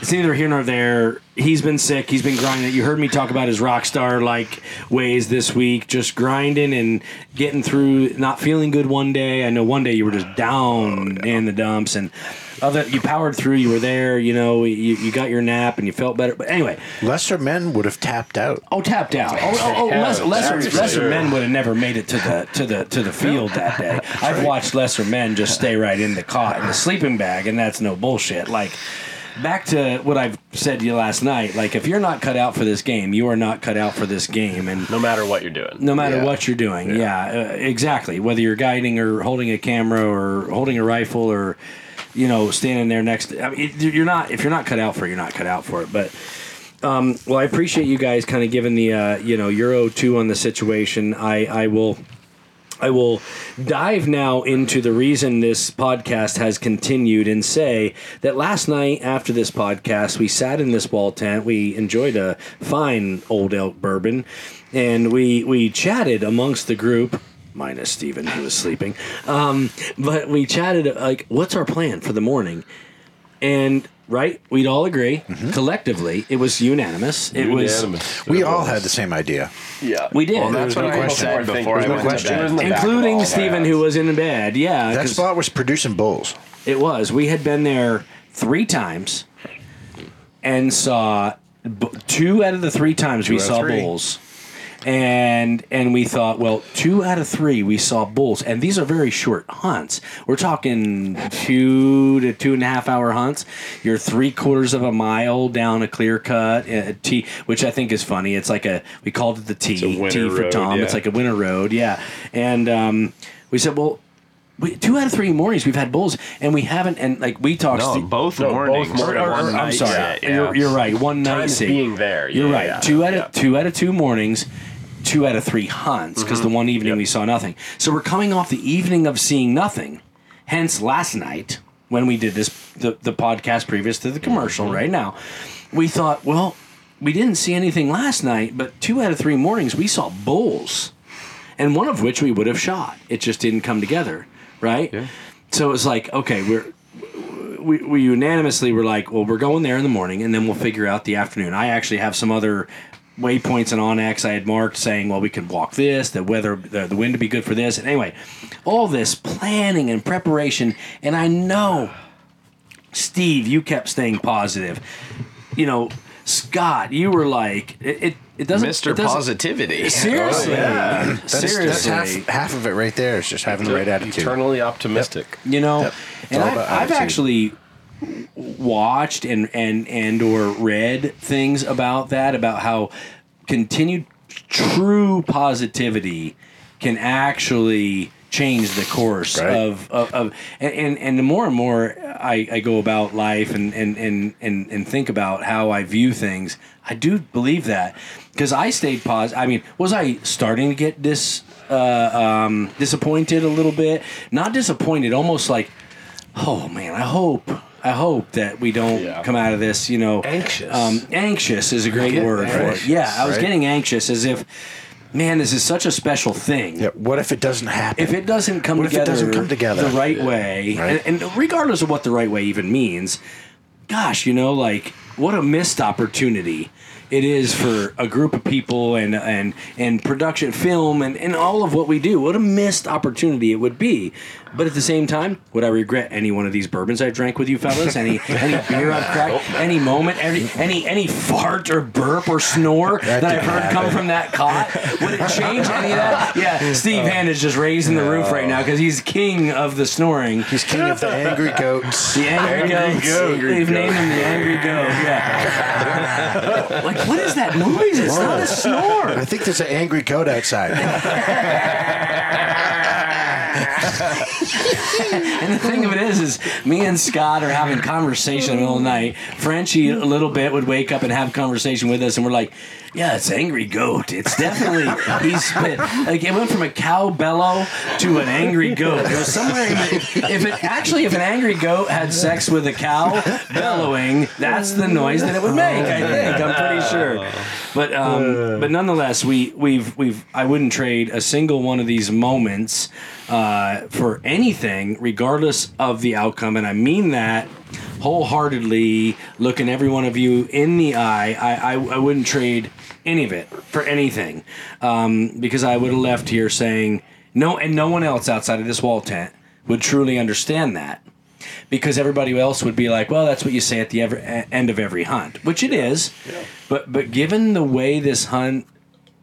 it's neither here nor there. He's been sick. He's been grinding. You heard me talk about his rock star like ways this week, just grinding and getting through. Not feeling good one day. I know one day you were just down oh, in the dumps, and other you powered through. You were there. You know, you, you got your nap and you felt better. But anyway, lesser men would have tapped out. oh, tapped out. Oh, oh, oh Yeah, lesser, lesser, lesser men would have never made it to the to the to the field that day. I've watched lesser men just stay right in the cot in the sleeping bag, and that's no bullshit. Like back to what I've said to you last night. Like if you're not cut out for this game, you are not cut out for this game, and no matter what you're doing, no matter Yeah. what you're doing. Yeah, uh, exactly. Whether you're guiding or holding a camera or holding a rifle or you know standing there next. I mean, you're not if you're not cut out for it, you're not cut out for it. But um, well, I appreciate you guys kind of giving the uh, you know Euro two on the situation. I I will. I will dive now into the reason this podcast has continued and say that last night after this podcast, we sat in this wall tent. We enjoyed a fine Old Elk bourbon, and we we chatted amongst the group. Minus Steven, who was sleeping. Um, but we chatted like, what's our plan for the morning? And right, we'd all agree collectively. It was unanimous. It was Unanimous. We all had the same idea. yeah. we did, well, that's what no I question. said I think before I no went to question. bed. Was in the including all Steven, who was in bed. Yeah, that spot was producing bulls. It was. We had been there three times and saw b- two out of the three times we saw three. bulls. And and we thought, well, two out of three we saw bulls, and these are very short hunts. We're talking two to two and a half hour hunts. You're three quarters of a mile down a clear cut, a T, which I think is funny. It's like a we called it the T, a winter T for road, Tom. yeah. It's like a winter road, yeah. And um, we said, well, we, two out of three mornings we've had bulls, and we haven't. And like we talked, No, Steve- both No, both mornings. mornings. or or- or- I'm sorry. Yeah, yeah. You're, you're right. One night being there. You're yeah, right. yeah, two out yeah. of two out of two mornings, two out of three hunts because the mm-hmm. one evening Yep. we saw nothing. So we're coming off the evening of seeing nothing. Hence, last night when we did this the the podcast previous to the commercial, mm-hmm. right now, we thought, well, we didn't see anything last night, but two out of three mornings we saw bulls, and one of which we would have shot. It just didn't come together, right? Yeah. So it was like, okay, we're we, we unanimously were like, well, we're going there in the morning, and then we'll figure out the afternoon. I actually have some other waypoints and onX I had marked saying, well, we could walk this, the weather, the, the wind would be good for this. And anyway, all this planning and preparation, and I know, Steve, you kept staying positive. You know, Scott, you were like, it, it, it doesn't. Mr. it doesn't- Positivity. [LAUGHS] Seriously, oh, That's, that's seriously. half, half of it right there. Is just having the right attitude. Eternally optimistic. you know Yep. and I've, I've actually watched and and and or read things about that about how continued true positivity can actually change the course Right. of, of, of and, and and the more and more I, I go about life and, and, and, and, and think about how I view things, I do believe that because I stayed positive. I mean, was I starting to get dis uh, um, disappointed a little bit. Not disappointed, almost like, oh man, I hope. I hope that we don't come out of this, you know, Anxious. Um, anxious is a great getting word for it. Yeah, I was right? getting anxious as if, man, this is such a special thing. Yeah, what if it doesn't happen? If it doesn't come What if it together, doesn't come together? the right way, Right. And, and regardless of what the right way even means, gosh, you know, like what a missed opportunity it is for a group of people and and and production film and, and all of what we do. What a missed opportunity it would be. But at the same time, would I regret any one of these bourbons I drank with you fellas? Any any [LAUGHS] beer I've cracked? Any moment? Any any any fart or burp or snore that, I've didn't heard come from that cot? Would it change any of that? [LAUGHS] Yeah, Steve Hand is just raising the roof right now because he's king of the snoring. He's king of the angry goats. The angry, Angry goats. goat. They've named him the angry goat. Yeah. like, what is that noise? It's not a snore. I think there's an angry goat outside. [LAUGHS] And the thing of it is, is me and Scott are having conversation of night. Frenchie a little bit would wake up and have conversation with us, and we're like, "Yeah, it's angry goat. It's definitely he's spit. like it went from a cow bellow to an angry goat. It was somewhere. In if it actually, if an angry goat had sex with a cow bellowing, that's the noise that it would make. I think I'm pretty sure. But um, but nonetheless, we we've we've I wouldn't trade a single one of these moments uh, for anything, regardless of the outcome, and I mean that wholeheartedly. Looking every one of you in the eye, I I, I wouldn't trade any of it for anything, um, because I would have left here saying no, and no one else outside of this wall tent would truly understand that because everybody else would be like, "Well, that's what you say at the ever, end of every hunt," which it is. But but given the way this hunt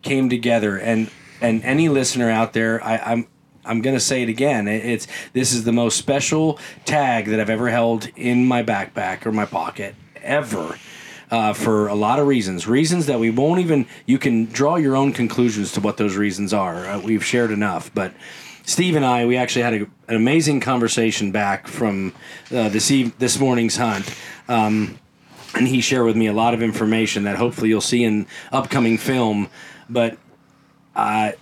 came together, and and any listener out there, I, I'm I'm gonna say it again. It, it's this is the most special tag that I've ever held in my backpack or my pocket ever. Uh, for a lot of reasons, reasons that we won't even. You can draw your own conclusions to what those reasons are. Uh, we've shared enough, but Steve and I, we actually had a, an amazing conversation back from uh, this eve- this morning's hunt. Um, and he shared with me a lot of information that hopefully you'll see in upcoming film. But uh,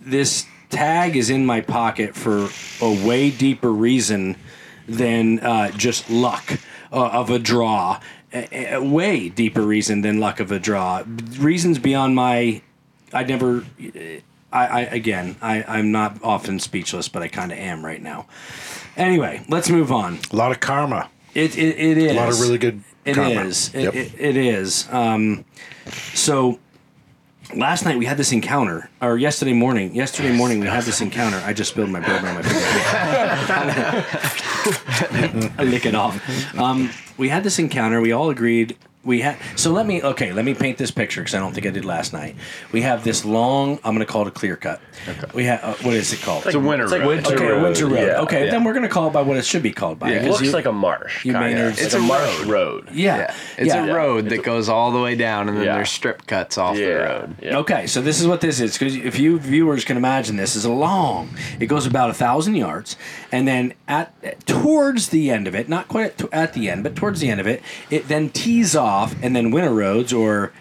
this tag is in my pocket for a way deeper reason than uh, just luck uh, of a draw. A, a way deeper reason than luck of a draw. Reasons beyond my. I never. I, I again. I, I'm not often speechless, but I kind of am right now. Anyway, let's move on. A lot of karma. It it, it is A lot of really good It karma. is. It, Yep. it, it is. Um, so last night we had this encounter, or yesterday morning. Yesterday morning we had this encounter. I just spilled my bourbon on my finger. [LAUGHS] I lick it off. Um, we had this encounter. We all agreed. We had so let me okay let me paint this picture because I don't think I did last night. We have this long I'm going to call it a clear cut. We have uh, what is it called? It's a winter road. Winter okay, road. winter road. Yeah, okay, yeah. then we're going to call it by what it should be called by. It 'cause looks you- like a marsh. you kinda. Maynards- It's It's a a marsh road. road. Yeah, It's yeah. a road that goes all the way down, and then Yeah. there's strip cuts off Yeah. the road. Yeah. Okay, so this is what this is because if you viewers can imagine this is a long. It goes about a thousand yards, and then at towards the end of it, not quite at, at the end, but towards the end of it, it then tees off, and then winter roads or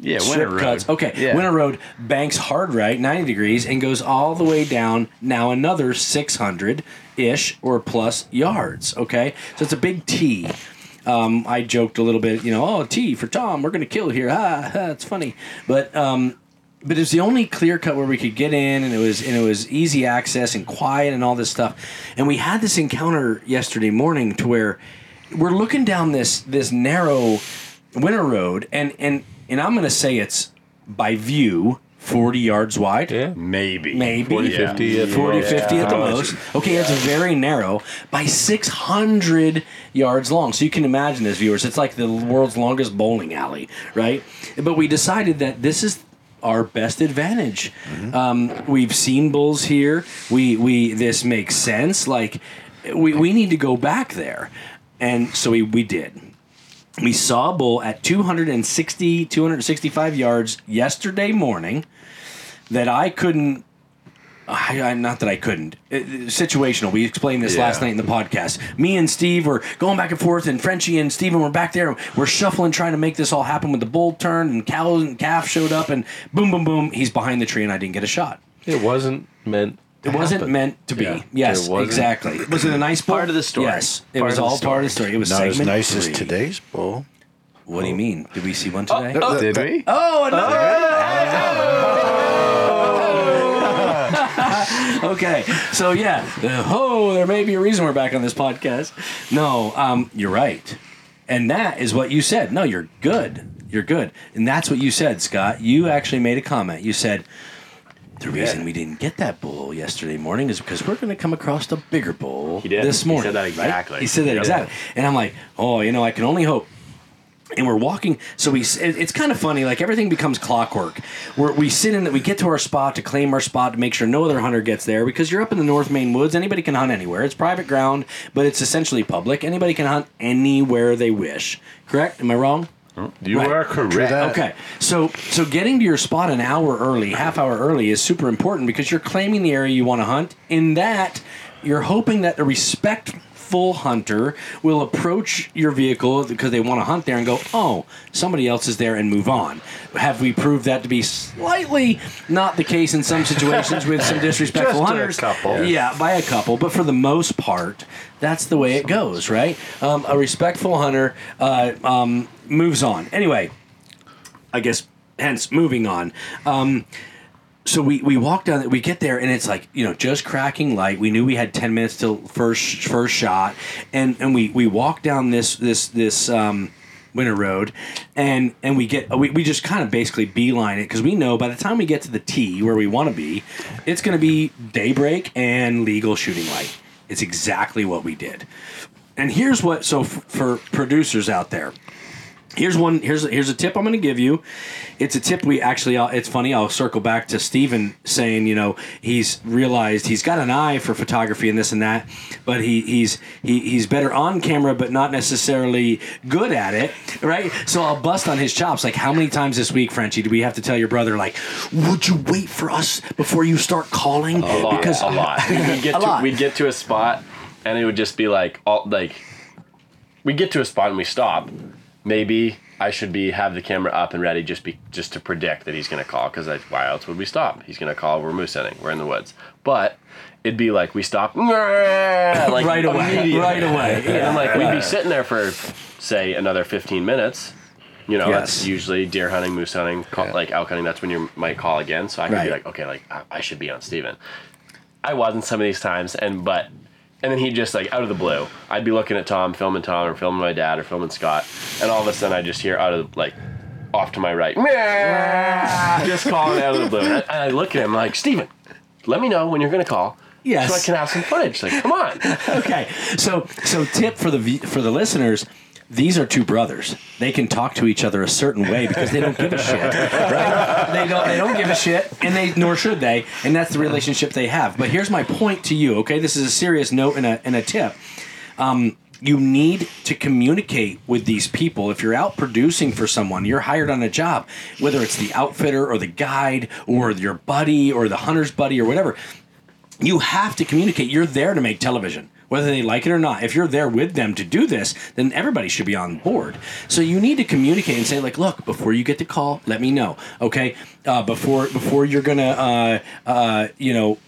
Yeah, strip winter road. cuts. Okay, Yeah. winter road banks hard right, ninety degrees, and goes all the way down. Now another six hundred ish or plus yards. Okay, so it's a big T. Um, I joked a little bit, you know, oh T for Tom, we're gonna kill here. [LAUGHS] Ha, ha it's funny, but um, but it was the only clear cut where we could get in, and it was and it was easy access and quiet and all this stuff. And we had this encounter yesterday morning to where we're looking down this this narrow winter road, and and and I'm gonna say it's by view. 40 yards wide? Yeah. Maybe. Maybe 40, 50 at the 40, most. 50 at the most. Okay, it's very narrow by 600 yards long. So you can imagine this, viewers. It's like the world's longest bowling alley, right? But we decided that this is our best advantage. Um, we've seen bulls here. We we this makes sense. Like we we need to go back there, and so we we did. We saw a bull at 260, 265 yards yesterday morning that I couldn't. I, I, not that I couldn't. Uh, situational. We explained this last night in the podcast. Me and Steve were going back and forth, and Frenchie and Steven were back there. We're shuffling, trying to make this all happen with the bull turn, and cows and calf showed up, and boom, boom, boom. He's behind the tree, and I didn't get a shot. It wasn't meant. It wasn't meant to be. Yeah. Yes, It wasn't- exactly. Was it a nice bowl? Part of the story. Yes, it Part was of the all part of the story. It was Not as segment nice as today's bowl. What do you mean? Did we see one today? Oh, Did we? Oh, another. [LAUGHS] okay, so yeah. Uh, oh, there may be a reason we're back on this podcast. No, um, you're right, and that is what you said. No, you're good. You're good, and that's what you said, Scott. You actually made a comment. You said. The reason we didn't get that bowl yesterday morning is because we're going to come across the bigger bowl He did. this morning. He said that right? exactly. He said that Yep. exactly. And I'm like, oh, you know, I can only hope and we're walking so we it- it's kind of funny like everything becomes clockwork We're, we sit in that we get to our spot to claim our spot to make sure no other hunter gets there because you're up in the north Maine woods anybody can hunt anywhere it's private ground but it's essentially public anybody can hunt anywhere they wish correct am i wrong You Right. are correct. Okay, so so getting to your spot an hour early, half hour early, is super important because you're claiming the area you want to hunt. In that, you're hoping that a respectful hunter will approach your vehicle because they want to hunt there and go, "Oh, somebody else is there," and move on. Have we proved that to be slightly not the case in some situations with some [LAUGHS] disrespectful Just a hunters? couple. Yeah, by a couple, but for the most part, that's the way it goes, right? Um, a respectful hunter uh, um, moves on. Anyway, I guess hence moving on. Um, so we, we walk down we get there and it's like you know just cracking light. We knew we had 10 minutes till first first shot. And and we we walk down this this this um winter road and and we get we, we just kind of basically beeline it because we know by the time we get to the T where we want to be it's going to be daybreak and legal shooting light. It's exactly what we did. And here's what so f- for producers out there Here's one. Here's here's a tip I'm going to give you. It's a tip we actually. It's funny. I'll circle back to Steven saying, you know, he's realized he's got an eye for photography and this and that, but he he's he, he's better on camera, but not necessarily good at it, right? So I'll bust on his chops. Like, how many times this week, Frenchie, do we have to tell your brother, like, would you wait for us before you start calling? A lot, because a lot. [LAUGHS] We'd get A to lot. we'd get to a spot, and it would just be like all like we get to a spot and we stop. Maybe I should be have the camera up and ready just be just to predict that he's gonna call because why else would we stop? He's gonna call. We're moose hunting. We're in the woods. But it'd be like we stop [LAUGHS] like Right away, right away. [LAUGHS] And like we'd be sitting there for say another 15 minutes. You know, Yes. that's usually deer hunting, moose hunting, call, like elk hunting. That's when you might call again. So I could Right. be like, okay, like I, I should be on Steven. I wasn't some of these times, and but and then he just like out of the blue, I'd be looking at Tom, filming Tom, or filming my dad, or filming Scott, and all of a sudden I just hear out of like off to my right, [LAUGHS] just calling out of the blue, and I, and I look at him like Steven, let me know when you're gonna call. Yes. So I can have some footage. Like, come on. [LAUGHS] okay. So so tip for the for the listeners. These are two brothers. They can talk to each other a certain way because they don't give a shit. Right? They don't. They don't give a shit, and they nor should they. And that's the relationship they have. But here's my point to you. Okay, this is a serious note and a and a tip. Um, you need to communicate with these people. If you're out producing for someone, you're hired on a job, whether it's the outfitter or the guide or your buddy or the hunter's buddy or whatever you have to communicate. You're there to make television, whether they like it or not. If you're there with them to do this, then everybody should be on board. So you need to communicate and say, like, look, before you get the call, let me know, okay? Uh, before before you're gonna, uh, uh, you know.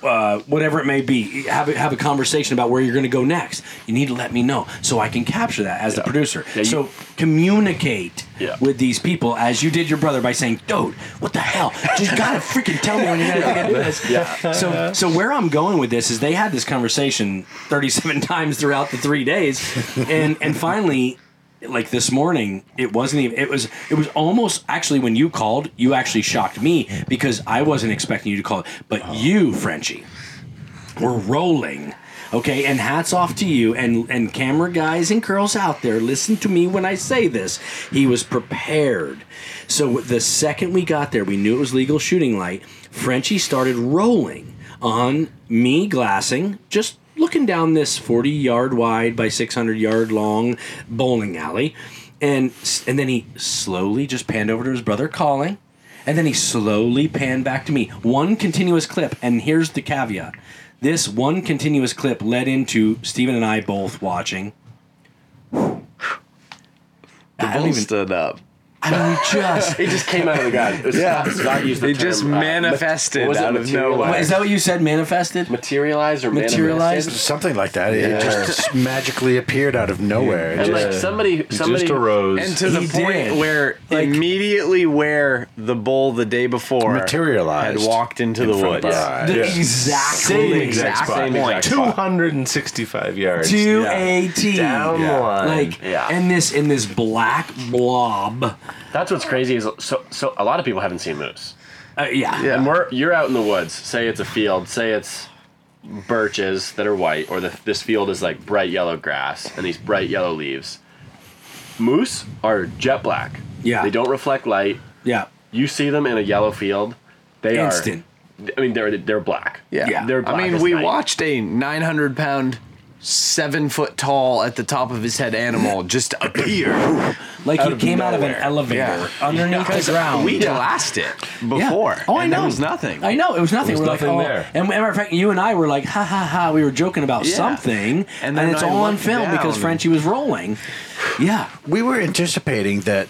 Uh, whatever it may be, have a, have a conversation about where you're going to go next. You need to let me know so I can capture that as the producer. Yeah, you- so communicate Yeah. with these people as you did your brother by saying, "Dude, what the hell? Just gotta freaking tell me when you're gonna do this." Yeah. So, so where I'm going with this is they had this conversation 37 [LAUGHS] times throughout the three days, and and finally, like this morning, it wasn't even. It was. It was almost actually when you called, you actually shocked me because I wasn't expecting you to call it, but oh. you, Frenchie, were rolling. Okay, and hats off to you and and camera guys and girls out there. Listen to me when I say this. He was prepared. So the second we got there, we knew it was legal shooting light. Frenchie started rolling on me glassing, just looking down this 40 yard wide by 600 yard long bowling alley. And and then he slowly just panned over to his brother calling. And then he slowly panned back to me. One continuous clip, and here's the caveat. This one continuous clip led into Steven and I both watching. The I don't bull even- stood up. I mean, we just. [LAUGHS] It just came out of the ground. It Yeah. not, not used the It just term, uh, manifested what was it, out of materialized? nowhere. Is that what you said? Manifested? Materialized or Materialized? manifested? Something like that. It just magically appeared out of nowhere. It And just- like somebody, somebody just arose. And to the He point did. where Like- immediately where the bull the day before Materialized had walked into in the front of woods. our eyes. The Yeah. exact Same thing. exact spot. Same Point. exact spot. 265 yards. To Yeah. a T. Down the line. Like, Yeah. and this in this black blob. That's what's crazy is so so a lot of people haven't seen moose. Uh, yeah. Yeah. And we're you're out in the woods. Say it's a field. Say it's birches that are white, or the, this field is like bright yellow grass and these bright yellow leaves. Moose are jet black. Yeah. They don't reflect light. Yeah. You see them in a yellow field. They Instant. are. I mean, they're they're black. Yeah. Yeah. They're Black I mean, as we night. watched a 900 pound, seven foot tall at the top of his head animal [CLEARS THROAT] just appear. Like Out he of came out of an nowhere. elevator Yeah. underneath the ground. We glassed it before. Yeah. Oh, I and know. There was nothing. I know it was nothing. There was we're nothing like, oh, there. and matter of fact, you and I were like, ha ha ha. We were joking about Yeah. something, And and, then it's I all on looked film because down. Frenchie was rolling. Yeah, we were anticipating that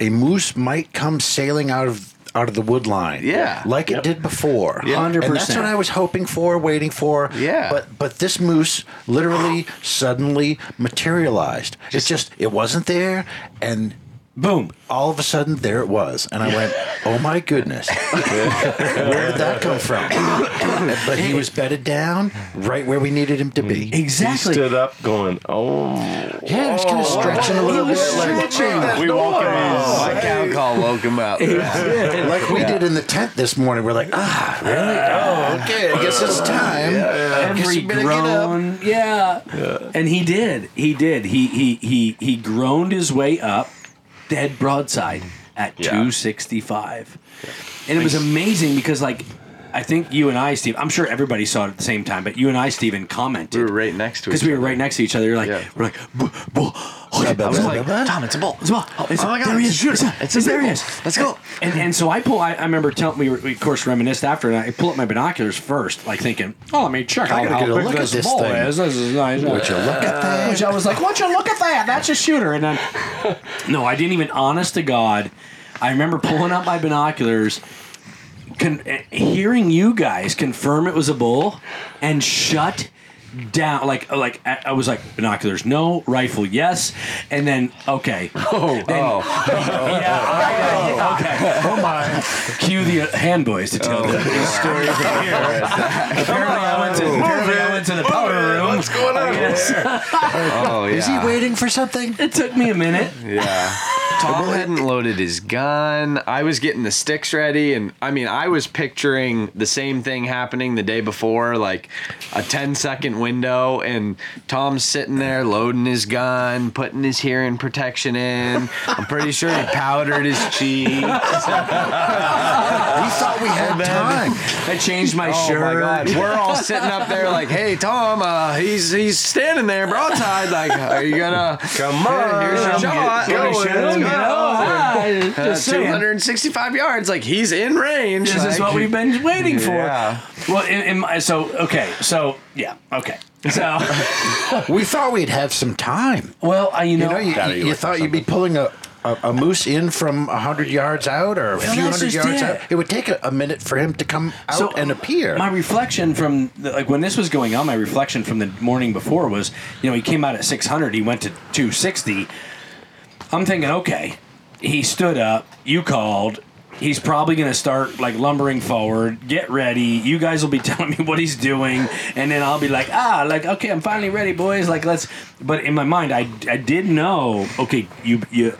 a moose might come sailing out of out of the wood line. Yeah. Like it did before. Yeah. 100%. And that's what I was hoping for, waiting for. Yeah. But but this moose literally suddenly materialized. It just it wasn't there and boom. all of a sudden there it was. And I went, [LAUGHS] Oh my goodness. where did that come from? [LAUGHS] but he was bedded down right where we needed him to be. Exactly. He Exactly. stood up going, oh. Yeah, he was kind of stretching a little bit like we woke him up. My cow call woke him up. like we did in the tent this morning. We're like, ah, really? Oh, okay. I guess it's time. I guess Every you better get up. groan, yeah. And he did. He did. He he he he groaned his way up, dead broadside at Yeah. 265. And it was amazing because like I think you and I, Steve. I'm sure everybody saw it at the same time, but you and I, Steven, commented We were right next to each other. because we were right next to each other. You're like, Yeah. we're like, bull, bull. I was like, Tom, it's a bull. it's a bull. Oh, it's, oh my God, there he is. a shooter. It's, It's a there he is. bull. Let's go. And and so I pull. I, I remember telling we, were, we of course reminisced after, and I pull up my binoculars first, like thinking, oh, let me check I out how big look at this, this bull thing. is. This is nice. Would you look at that? Which I was like, would you look at that? That's a shooter. And then, [LAUGHS] no, I didn't even. Honest to God, I remember pulling up my binoculars. Con- eh, hearing you guys confirm it was a bull and shut down like like I I was like binoculars no rifle yes. And then okay. [LAUGHS] Oh [LAUGHS] yeah okay. Oh my. Cue the uh, Hand boys to tell the the story from here. Apparently I went to apparently I went to the powder room. What's going on? [LAUGHS] Oh, yeah. Is he waiting for something? it took me a minute. Yeah. Tom hadn't loaded his gun. I was getting the sticks ready, and I mean, I was picturing the same thing happening the day before, like a 10 second window, and Tom's sitting there loading his gun, putting his hearing protection in. I'm pretty sure he powdered his cheeks. [LAUGHS] We thought we had time. I changed my Oh shirt my god, we're all sitting up there like, "Hey Tom, uh, he's he's standing there broadside. Like, are you gonna [LAUGHS] Come on. Here's your shot. Me Go, you go. Uh, just 265 yards, like he's in range. This is what we've been waiting for. Yeah. Well, in, in my, so okay, so yeah, okay, so [LAUGHS] We thought we'd have some time. well, I, you You know, know, you, Gotta you thought you'd be pulling a, a, a moose in from a hundred yards out or a few hundred yards it. out. It would take a, a minute for him to come out and appear. My reflection from the, like when this was going on, my reflection from the morning before was, you know, he came out at 600, he went to 260. I'm thinking, okay, he stood up, you called. He's probably going to start like lumbering forward. Get ready. You guys will be [LAUGHS] telling me what he's doing, and then I'll be like, ah, like okay, I'm finally ready, boys. Like let's. But in my mind, I, I did know. Okay, you you,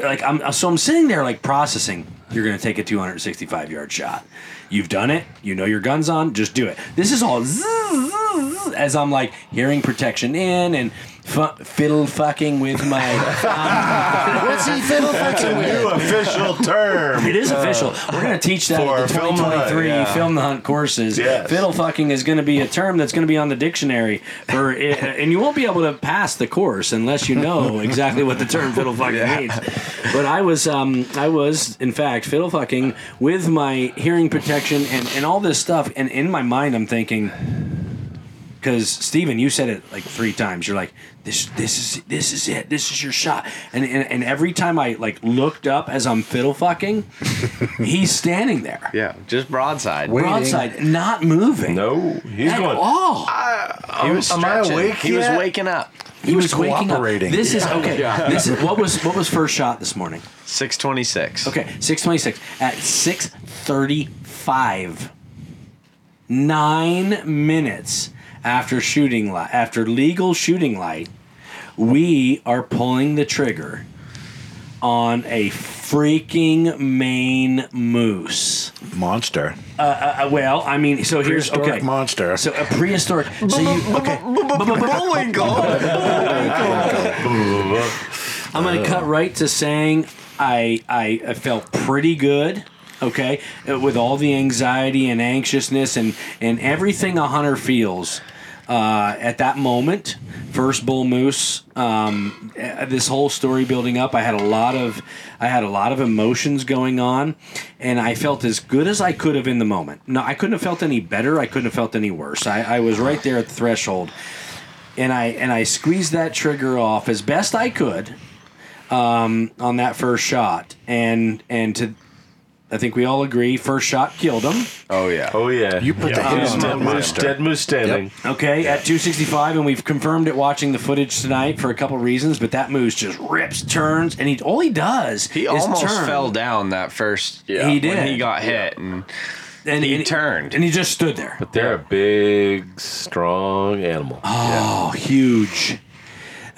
like I'm so I'm sitting there like processing. You're going to take a 265 yard shot. You've done it. You know your gun's on. Just do it. This is all zzz, zzz, zzz, as I'm like hearing protection in and fu- fiddle fucking with my. [LAUGHS] What's he fiddle fucking with? New official term. It is official. We're going to teach that for at the film hunt, yeah. film the hunt courses. Yes. Fiddle fucking is going to be a term that's going to be on the dictionary for, it, and you won't be able to pass the course unless you know exactly what the term fiddle fucking [LAUGHS] means. But I was, um, I was in fact fiddle fucking with my hearing protection and and all this stuff, and in my mind I'm thinking. Because Steven, you said it like three times. You're like, this, this is, this is it. This is your shot. And and, and every time I like looked up as I'm fiddle fucking, [LAUGHS] he's standing there, Yeah, just broadside. broadside, not moving. No, he's at going. Oh, He was Am I stretching. awake He was yet? waking up. He, was, was waking up. cooperating. This is okay. This is what was what was first shot this morning. Six twenty six. Okay, six twenty six at six thirty five. Nine minutes after shooting light, after legal shooting light, we are pulling the trigger on a freaking Maine moose. Monster. Uh, well, I mean, so here's Prehistoric okay. monster. So a prehistoric. So you okay? I'm gonna cut right to saying I I, I felt pretty good. Okay, uh, with all the anxiety and anxiousness and and everything a hunter feels uh, at that moment. First bull moose. Um, this whole story building up. I had a lot of I had a lot of emotions going on, and I felt as good as I could have in the moment. No, I couldn't have felt any better. I couldn't have felt any worse. I, I was right there at the threshold and I and I squeezed that trigger off as best I could um, on that first shot, and and to I think we all agree first shot killed him. Oh yeah. Oh yeah, You put the Yeah. hit on dead moose, dead moose standing. Okay, at 265, and we've confirmed it watching the footage tonight for a couple reasons. But that moose just rips, turns, and he all he does He is almost turn. fell down that first. Yeah. He When did. he got hit, and and he and- turned. and he just stood there. But they're a big, strong animal. Oh, huge.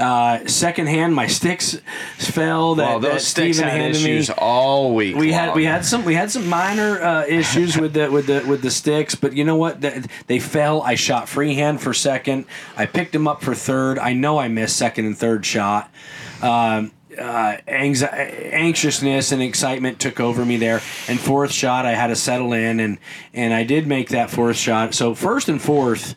Uh, second hand, my sticks fell. That, well, that those sticks Steven had handed me. issues all week. we had we had some we had some minor uh, issues with the with the with the sticks, but you know what? They, they fell. I shot freehand for second. I picked them up for third. I know I missed second and third shot. Um, uh, anxi- anxiousness and excitement took over me there. And fourth shot, I had to settle in, and and I did make that fourth shot. So first and fourth,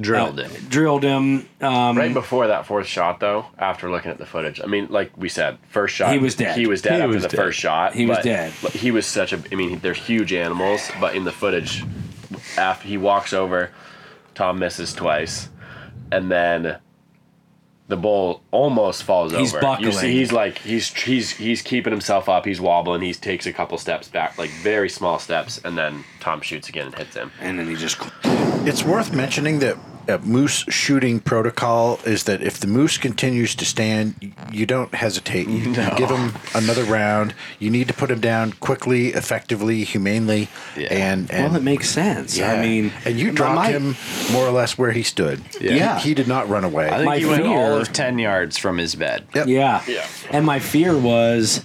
Drilled uh, it. drilled him. Um, Right before that fourth shot, though, after looking at the footage, I mean, like we said, first shot, He was dead. He was dead He after was the dead. first shot. He was dead. He was such a. I mean, they're huge animals, but in the footage, after he walks over, Tom misses twice, and then the bull almost falls He's over. buckling. You see, he's like he's he's he's keeping himself up. He's wobbling. He takes a couple steps back, like very small steps, and then Tom shoots again and hits him. and then he just It's worth mentioning that a moose shooting protocol is that if the moose continues to stand, you don't hesitate. You, you give him another round. You need to put him down quickly, effectively, humanely, and and well, it makes sense. Yeah. I mean, and you dropped my- him more or less where he stood. Yeah. he, he did not run away. I think my he went all of ten yards from his bed. Yep. Yeah. Yeah. And my fear was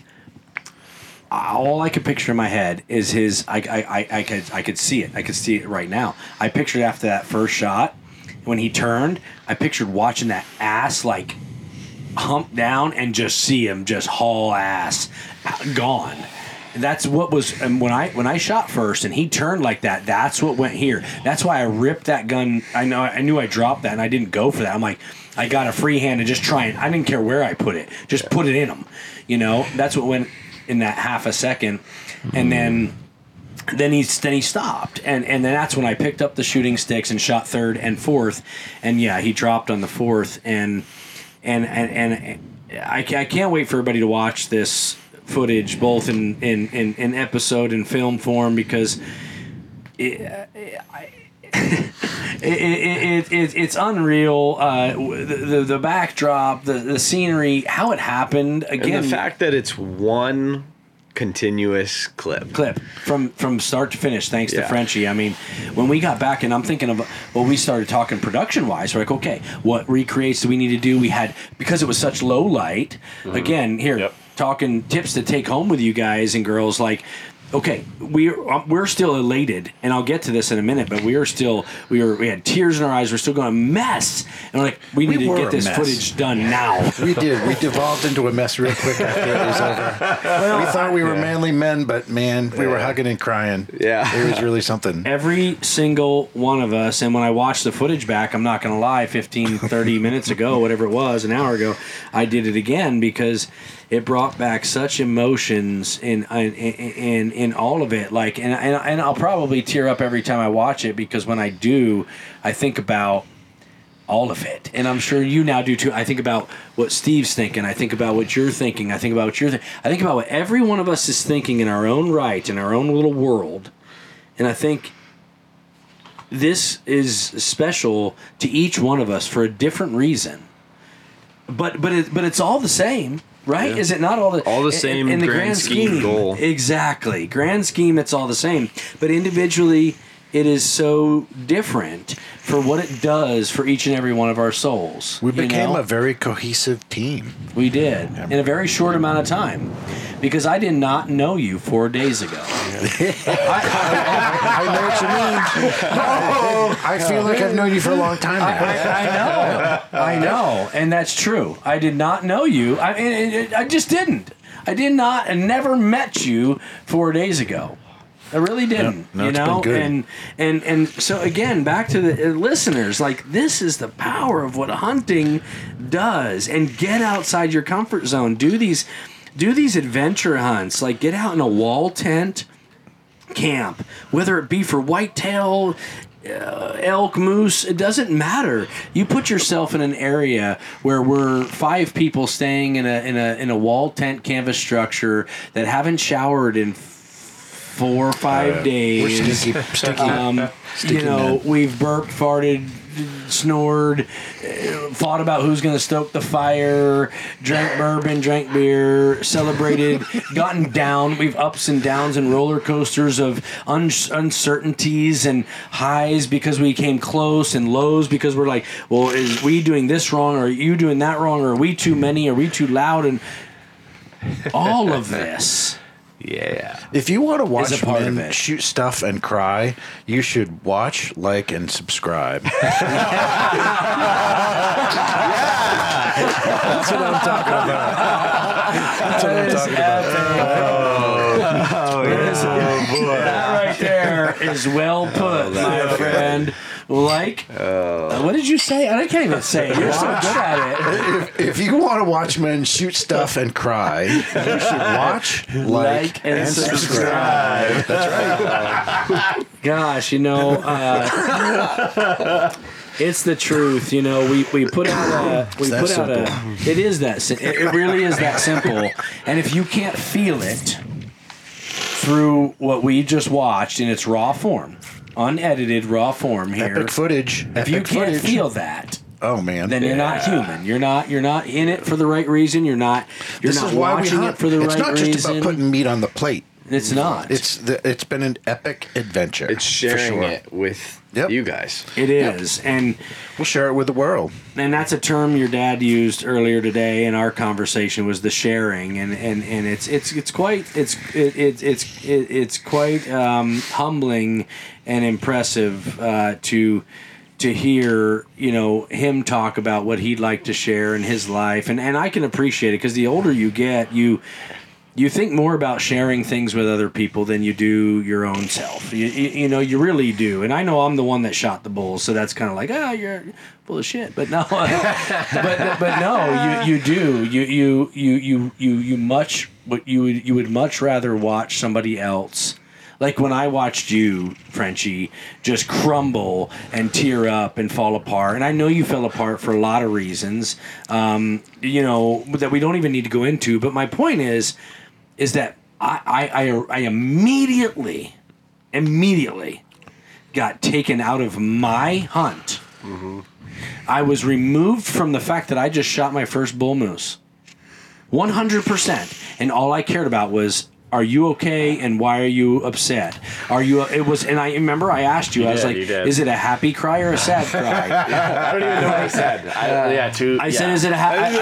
uh, all I could picture in my head is his I, I, I, I could I could see it. I could see it right now. I pictured after that first shot when he turned, I pictured watching that ass like hump down and just see him just haul ass gone. That's what was and when I when I shot first and he turned like that. That's what went here. That's why I ripped that gun. I know I knew I dropped that and I didn't go for that. I'm like I got a free hand and just try I didn't care where I put it. Just put it in him. You know that's what went in that half a second, and then then he then he stopped. And and then that's when I picked up the shooting sticks and shot third and fourth. And yeah he dropped on the fourth. And and and, and I, I can't wait for everybody to watch this footage both in in, in, in episode and film form because it, I- [LAUGHS] it, it, it, it, it's unreal. Uh, the, the the backdrop the, the scenery how it happened again And the fact that it's one continuous clip. clip from from start to finish thanks to Yeah. Frenchie. I mean, when we got back and I'm thinking of well we started talking production wise, we're like, okay, what recreates do we need to do? We had because it was such low light. Mm-hmm. Again, here Yep. talking tips to take home with you guys and girls like Okay, we're um, we're still elated, and I'll get to this in a minute. But we are still we were we had tears in our eyes. We're still going a mess, and we're like we need to get this mess. footage done now. [LAUGHS] we did. We devolved into a mess real quick after it was over. we thought we were manly men, but man, we were hugging and crying. Yeah. it was really something. every single one of us and when i watched the footage back i'm not going to lie 15 30 [LAUGHS] minutes ago whatever it was an hour ago i did it again because it brought back such emotions in in in, in all of it like and, and and i'll probably tear up every time i watch it because when i do i think about all of it. And I'm sure you now do too. I think about what Steve's thinking. I think about what you're thinking. I think about what you're thinking. I think about what every one of us is thinking in our own right, in our own little world. And I think this is special to each one of us for a different reason. But but it, but it's all the same, right? Yeah. Is it not all the All the same in the grand grand, scheme scheme goal. Exactly, grand scheme. It's all the same, but individually, it is so different for what it does for each and every one of our souls. We became know? a very cohesive team. We did in a very short amount of time, because I did not know you four days ago. [LAUGHS] I know what you mean. Oh, I feel like I've known you for a long time now. I, I know, I know, and that's true. I did not know you. I, and- and I just didn't. I did not, and never met you four days ago. I really didn't. no, you know, and and and so again, back to the uh, listeners. Like this is the power of what hunting does, and get outside your comfort zone. Do these, do these adventure hunts. Like get out in a wall tent camp, whether it be for whitetail, uh, elk, moose, it doesn't matter. You put yourself in an area where we're five people staying in a in a in a wall tent canvas structure that haven't showered in four or five Uh, days. we're stinky- stinky- um, you know, men. we've burped, farted. Snored, uh, fought about who's going to stoke the fire, drank bourbon, drank beer, celebrated, [LAUGHS] gotten down. We've ups and downs and roller coasters of un- uncertainties and highs because we came close and lows because we're like, well, is we doing this wrong or are you doing that wrong or are we too many? Are we too loud? And all of this. Yeah. If you want to watch a part of men shoot stuff and cry, you should watch, like, and subscribe. [LAUGHS] That's what I'm talking about. That's what I'm talking about. Oh, that oh, right there [LAUGHS] is well put, my friend. Like, uh, what did you say? I can't even say it. You're so good at it. If, if you want to watch men shoot stuff and cry, you should watch, like, and, subscribe. That's right. [LAUGHS] Gosh, you know, uh, it's the truth. You know, we, we put out a we put out a. simple. It is that it it really is that simple. And if you can't feel it through what we just watched in its raw form, unedited raw form here, Epic footage. if you can't footage. feel that. oh man, Then you're not human. You're not. You're not in it for the right reason. You're not. You're this not is why we watching hunt. it for the it's right reason. It's not just about putting meat on the plate. It's not. It's the, it's been an epic adventure. It's sharing sure. it with Yep. you guys. It is, and We'll share it with the world. and that's a term your dad used earlier today in our conversation was the sharing, and and, and it's it's it's quite it's it, it, it's it, it's quite um, humbling and impressive uh, to to hear you know him talk about what he'd like to share in his life, and and I can appreciate it because the older you get, you you think more about sharing things with other people than you do your own self. You, you, you know, you really do. And I know I'm the one that shot the bull, so that's kind of like, ah, you're full of shit. But no, [LAUGHS] but but no, you you do. You you you you you you much what you would you would much rather watch somebody else. Like when I watched you, Frenchie, just crumble and tear up and fall apart, and I know you fell apart for a lot of reasons, um, you know, that we don't even need to go into. But my point is, is that I, I, I, I immediately, immediately got taken out of my hunt. Mm-hmm. I was removed from the fact that I just shot my first bull moose. 100%. And all I cared about was are you okay and why are you upset? Are you it was and I remember I asked you, I was did, like is it a happy cry or a sad [LAUGHS] cry? I don't even know what I said. I, uh, yeah, two. I said is it a happy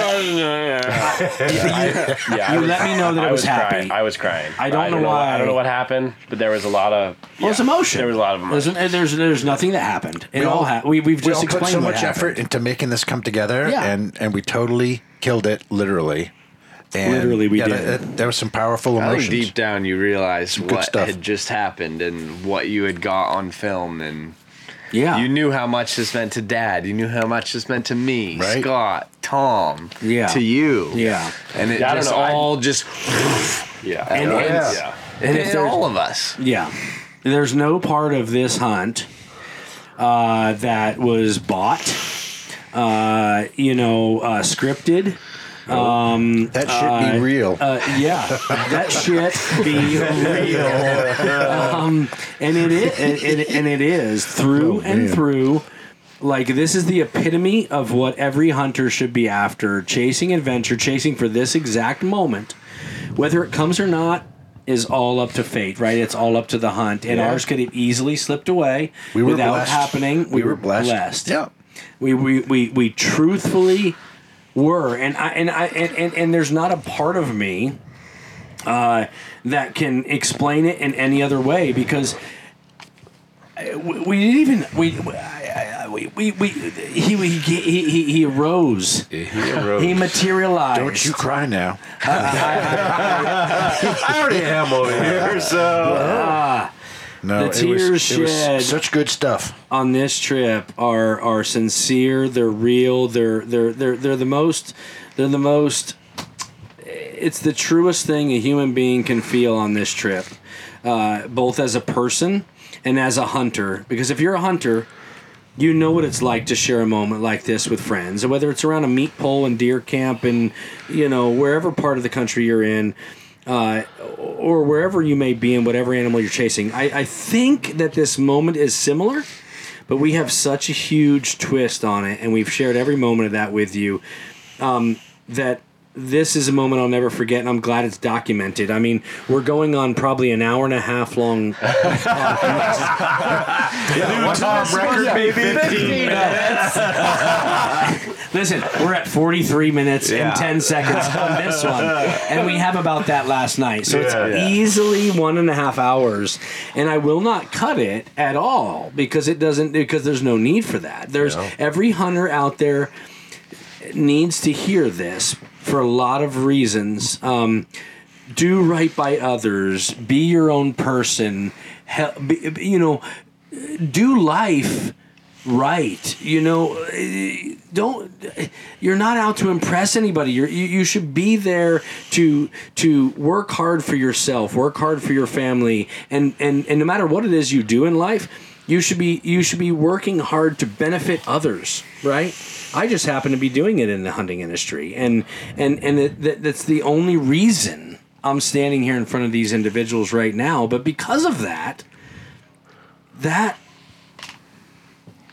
yeah, you let me know that it I was was happy. Crying. I was crying. I don't know what- why. I don't know what happened, but there was a lot of. Well, it's yeah, emotion. There was a lot of emotion. There's, there's there's nothing that happened. It We all all- ha- we we've We just all explained put so what much happened. effort into making this come together, Yeah. and and we totally killed it, literally. And Literally, we yeah, did. that- that- there was some powerful I think emotions. deep down you realized Good what had just happened and what you had got on film and Yeah. you knew how much this meant to dad. You knew how much this meant to me, Right. Scott, Tom, Yeah. to you. Yeah. And it Yeah, just know, I- all just [SIGHS] yeah. And and, it's- yeah. And and all of us. Yeah. There's no part of this hunt uh, that was bought. uh, you know, uh, scripted. Um, That should be uh, real. Uh, yeah, that shit be [LAUGHS] real. Um, and it is, and, and, and it is through Oh, and through. Like this is the epitome of what every hunter should be after: chasing adventure, chasing for this exact moment. Whether it comes or not is all up to fate, right? It's all up to the hunt, and Yeah. ours could have easily slipped away We without blessed. happening. We were blessed. Yeah. We we, we, we truthfully were, and I and I and, and, and there's not a part of me uh, that can explain it in any other way because uh, we, we didn't even we. we I- I- we, we, he, he, he, he, he arose. He arose. He materialized. Don't you cry now. I already am over here, so. Ah, No, The tears was shed. such good stuff. on this trip are are sincere. They're real. They're they're they're they're the most. They're the most. It's the truest thing a human being can feel on this trip, uh, both as a person and as a hunter. Because if you're a hunter, you know what it's like to share a moment like this with friends, and whether it's around a meat pole and deer camp, and you know wherever part of the country you're in, uh, or wherever you may be in whatever animal you're chasing. I, I think that this moment is similar, but we have such a huge twist on it, and we've shared every moment of that with you. Um, that this is a moment I'll never forget, and I'm glad it's documented. I mean, we're going on probably an hour and a half long. [LAUGHS] New Top record, maybe 15 minutes. [LAUGHS] Listen, we're at 43 minutes Yeah. and 10 seconds on this one. [LAUGHS] And we have about that last night. So it's Yeah. Yeah. easily one and a half hours. And I will not cut it at all because it doesn't, because there's no need for that. There's every hunter out there needs to hear this for a lot of reasons. Um, do right by others, be your own person, help, you know, do life right. You know don't you're not out to impress anybody. You're, you you should be there to to work hard for yourself work hard for your family. And and and no matter what it is you do in life you should be you should be working hard to benefit others right i just happen to be doing it in the hunting industry and and and it, that, that's the only reason i'm standing here in front of these individuals right now but because of that that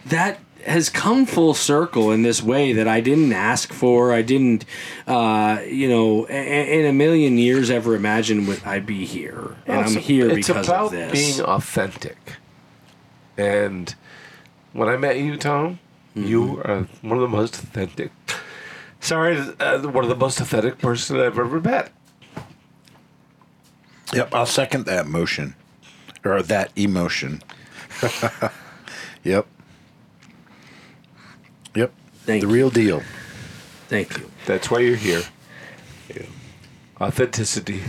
that has come full circle in this way that I didn't ask for. I didn't, uh, you know, a- in a million years ever imagine would I'd be here, and I'm here it's because about of this. being authentic. And when I met you, Tom, you Mm-hmm. are one of the most authentic. Sorry, uh, one of the most authentic person I've ever met. Yep, I'll second that motion or that emotion. [LAUGHS] yep. Yep. Thank the you. real deal. Thank you. That's why you're here. Yeah. Authenticity.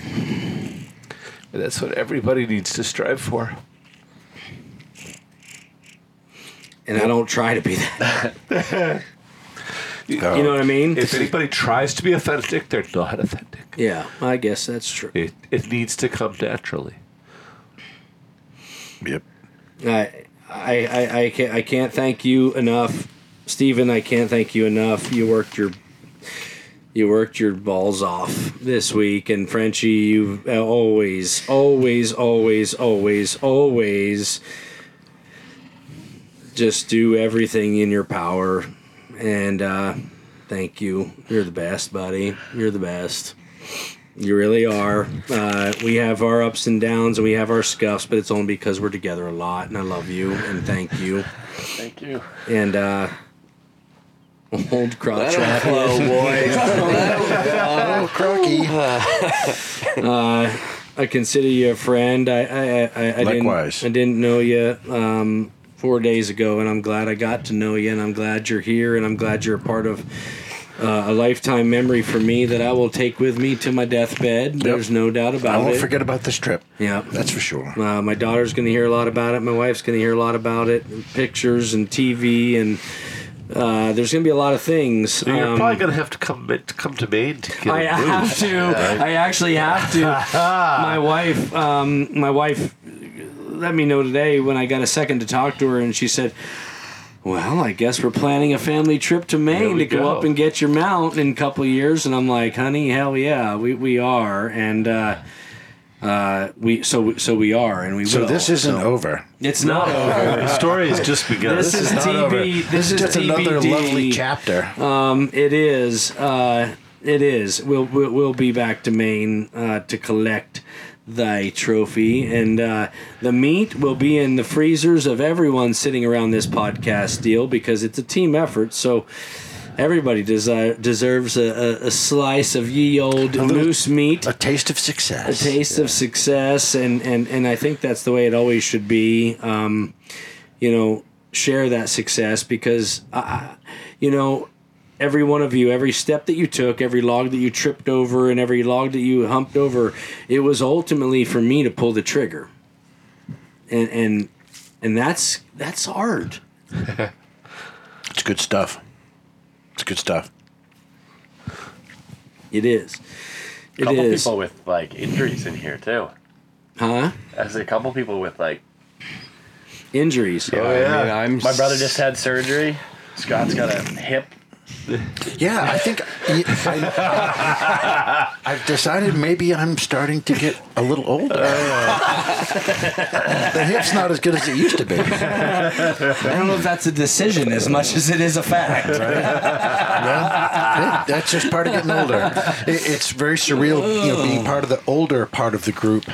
That's what everybody needs to strive for. And I don't try to be that. [LAUGHS] You know what I mean? If anybody tries to be authentic, they're not authentic. Yeah, I guess that's true. It, it needs to come naturally. Yep. I, I, I, I can't, I can't thank you enough, Stephen. I can't thank you enough. You worked your, you worked your balls off this week, and Frenchie, you always, always, always, always, always, just do everything in your power, and uh, thank you. You're the best, buddy. You're the best. You really are. Uh, we have our ups and downs and we have our scuffs, but it's only because we're together a lot. And I love you and thank you. Thank you. And uh, old crotch Let 'em rapids. flow, boys. [LAUGHS] Oh, croaky. uh, I consider you a friend. I I, I, I Likewise. didn't I didn't know you um, four days ago, and I'm glad I got to know you, and I'm glad you're here, and I'm glad you're a part of. Uh, a lifetime memory for me that I will take with me to my deathbed. There's no doubt about it. I won't it. forget about this trip. Yeah, That's for sure. Uh, my daughter's going to hear a lot about it. My wife's going to hear a lot about it. and Pictures and TV and uh, there's going to be a lot of things. So you're Um, probably going to have to come to come to Maine to get I it have to. I actually have to. [LAUGHS] my wife, um, my wife, let me know today when I got a second to talk to her, and she said, well, I guess we're planning a family trip to Maine to go, go. up and get your mount in a couple of years. And I'm like, honey, hell yeah, we, we are. And uh, uh, we so so we are, and we So will. this isn't So over. It's not over. The story has just begun. This, is, not over. This, This is just another lovely chapter. Um, it is. Uh, it is. We'll, we'll we'll be back to Maine uh, to collect thy trophy, and uh, the meat will be in the freezers of everyone sitting around this podcast deal because it's a team effort. So. Everybody desi- deserves a, a, slice of ye old little- moose meat A taste of success. a taste of success and, and and I think that's the way it always should be um, you know share that success because I, I- you know every one of you every step that you took every log that you tripped over and every log that you humped over it was ultimately for me to pull the trigger and and and that's that's hard [LAUGHS] It's good stuff. It's good stuff. it is A it couple is people with like injuries in here too. huh As a couple people with like. injuries I oh, mean, I'm my brother just had surgery. Scott's got a hip. Yeah, I think I, have decided maybe I'm starting to get a little older. the hip's not as good as it used to be. I don't know if that's a decision as much as it is a fact Well, that's just part of getting older. It, it's very surreal, you know, being part of the older part of the group.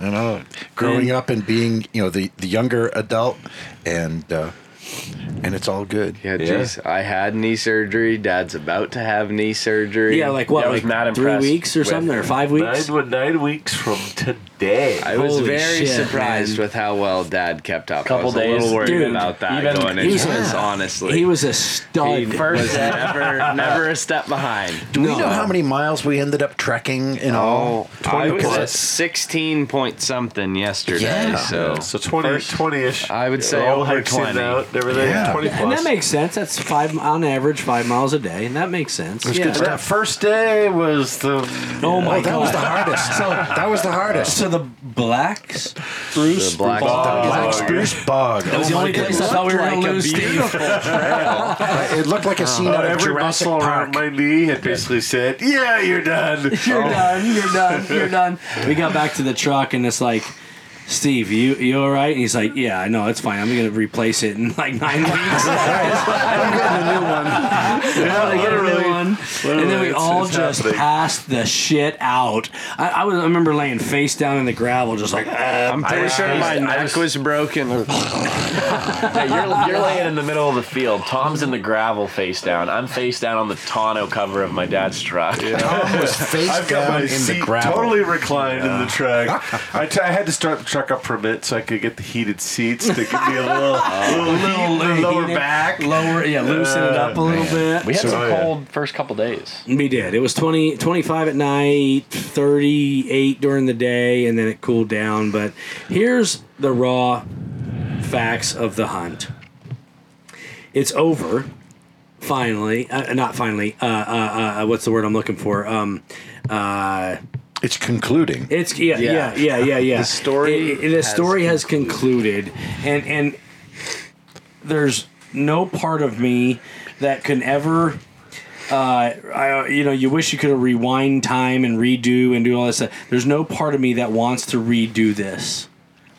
You know, growing up and being, you know, the, the younger adult, and uh, and it's all good. Yeah, jeez. I had knee surgery. Dad's about to have knee surgery. Yeah, like what, Yeah, I was like mad three impressed weeks or with- something, or five weeks? Nine, nine weeks from today. I was Holy very shit, surprised man. with how well Dad kept up. Couple I was days. a little worried Dude, about that even- going he's- into this, honestly. He was a stud. He was never, [LAUGHS] never a step behind. Do we know how many miles we ended up trekking in oh, all? Oh, I was plus. at 16 point something yesterday. Yeah. So, So 20, First- 20-ish. I would say over hikes in and 20. out and everything. Yeah. 20 plus. and that makes sense. That's five on average, five miles a day, and that makes sense. Yeah. good that first day was the Oh my Oh, that god, was the hardest. that was the hardest. So the black spruce The black bog. Black Spruce Bog. That was the only place I thought we were going to lose Steve. It looked like a uh, scene out of every Jurassic muscle Park. around my knee had basically said, "Yeah, you're done." You're oh. done. You're done. You're done. [LAUGHS] We got back to the truck, and it's like. Steve, you you all right? And he's like, yeah, I know, it's fine. I'm gonna replace it in like nine weeks. [LAUGHS] [LAUGHS] I'm getting a new one. Yeah, I get a new one. And then we it's- all it's just happening. passed the shit out. I, I was I remember laying face down in the gravel, just like. Ah, I'm pretty sure my neck was broken. [LAUGHS] Yeah, you're, you're laying in the middle of the field. Tom's in the gravel face down. I'm face down on the tonneau cover of my dad's truck. [LAUGHS] Tom was face I've got down my in the seat gravel. totally reclined in the truck. [LAUGHS] I, t- I had to start the truck up for a bit so I could get the heated seats to give me a little, little, heat in lower back. Lower, yeah, loosen it up a little uh, bit. We had So- some Oh, yeah. cold first couple days. We did. It was 20, 25 at night, 38 during the day, and then it cooled down. But here's the raw facts of the hunt it's over. Finally, uh, not finally. Uh, uh, uh, what's the word I'm looking for? Um, uh, It's concluding. it's yeah, yeah, yeah, yeah, yeah. [LAUGHS] The story It- it- the has story has concluded, and and there's no part of me that can ever. Uh, I, you know, you wish you could rewind time and redo and do all this stuff. There's no part of me that wants to redo this.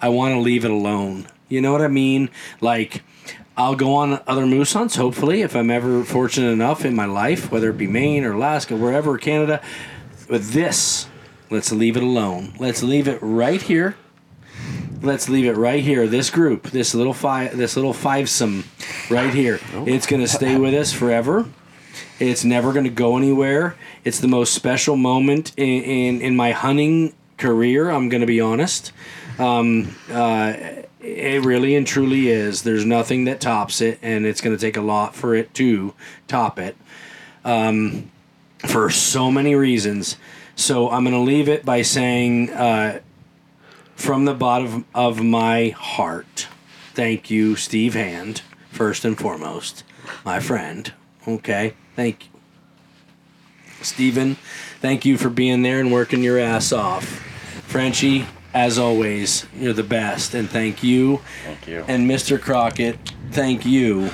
I want to leave it alone. You know what I mean? Like, I'll go on other moose hunts, hopefully, if I'm ever fortunate enough in my life, whether it be Maine or Alaska, wherever, Canada. But this, let's leave it alone. Let's leave it right here. Let's leave it right here. This group, this little five, this little fivesome, right here. It's gonna stay with us forever. It's never going to go anywhere. It's the most special moment in, in, in my hunting career. I'm going to be honest. Um, uh, it really and truly is. There's nothing that tops it, and it's going to take a lot for it to top it um, for so many reasons. So I'm going to leave it by saying, uh, from the bottom of my heart, thank you, Steve Hand, first and foremost, my friend. Okay, thank you. Steven, thank you for being there and working your ass off. Frenchie, as always, you're the best, and thank you. Thank you. And Mr. Crockett, thank you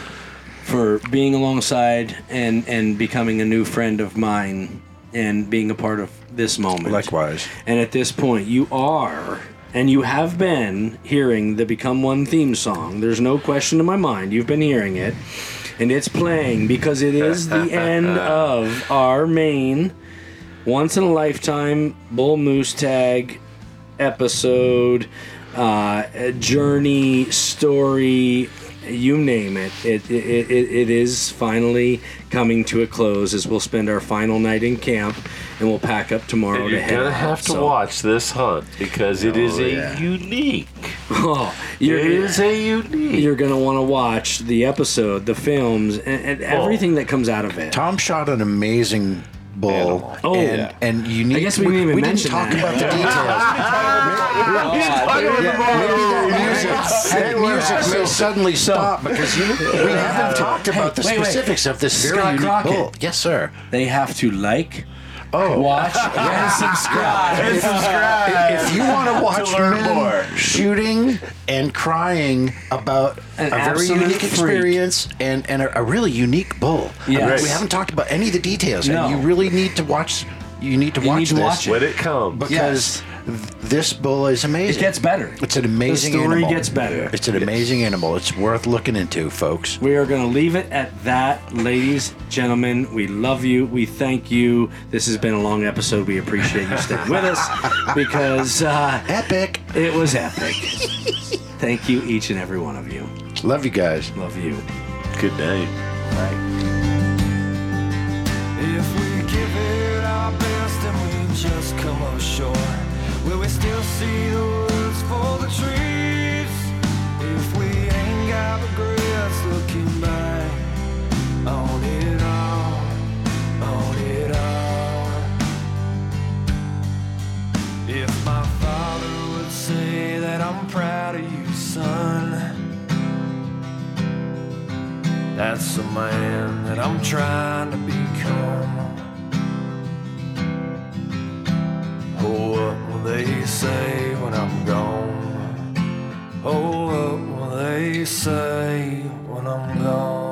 for being alongside and and becoming a new friend of mine and being a part of this moment. Likewise. And at this point, you are and you have been hearing the Become One theme song. There's no question in my mind. You've been hearing it. And it's playing because it is the end [LAUGHS] of our Maine once in a lifetime bull moose tag episode uh, journey story you name it. It, it, it it is finally coming to a close as we'll spend our final night in camp and we'll pack up tomorrow And to you're head gonna out. have to So- watch this hunt because it is Oh, a yeah. unique. [LAUGHS] Oh, you're, It is a unique. You're gonna want to watch the episode, the films, and, and everything that comes out of it. Tom shot an amazing bull. Oh, and, yeah. and you need. I guess we didn't even we mention didn't talk that. about the [LAUGHS] details. [LAUGHS] Maybe that music, that music may suddenly stop because you, we haven't talked about the wait, wait. specifics of this very Scott unique Crockett. bull. Yes, sir. They have to like, Oh. watch, [LAUGHS] and subscribe. And If, if you want to watch learn men more. shooting and crying about An a very absolute unique freak. experience and, and a, a really unique bull, I mean, Yes. we haven't talked about any of the details, No. and you really need to watch. You need to You watch need to this watch it. when it comes. because th- this bull is amazing. It gets better. It's an amazing The story animal. gets better. It's an amazing animal. It's worth looking into, folks. We are going to leave it at that, ladies, gentlemen. We love you. We thank you. This has been a long episode. We appreciate you staying with us [LAUGHS] because uh, Epic. it was epic. thank you, each and every one of you. Love you guys. Love you. Good night. If we give it our best and we just come up short, will we still see the woods for the trees? If we ain't got regrets looking back on it all, on it all. If my father would say that I'm proud of you, son. That's the man that I'm trying to become. Oh, what they say when I'm gone? Oh, what will they say when I'm gone?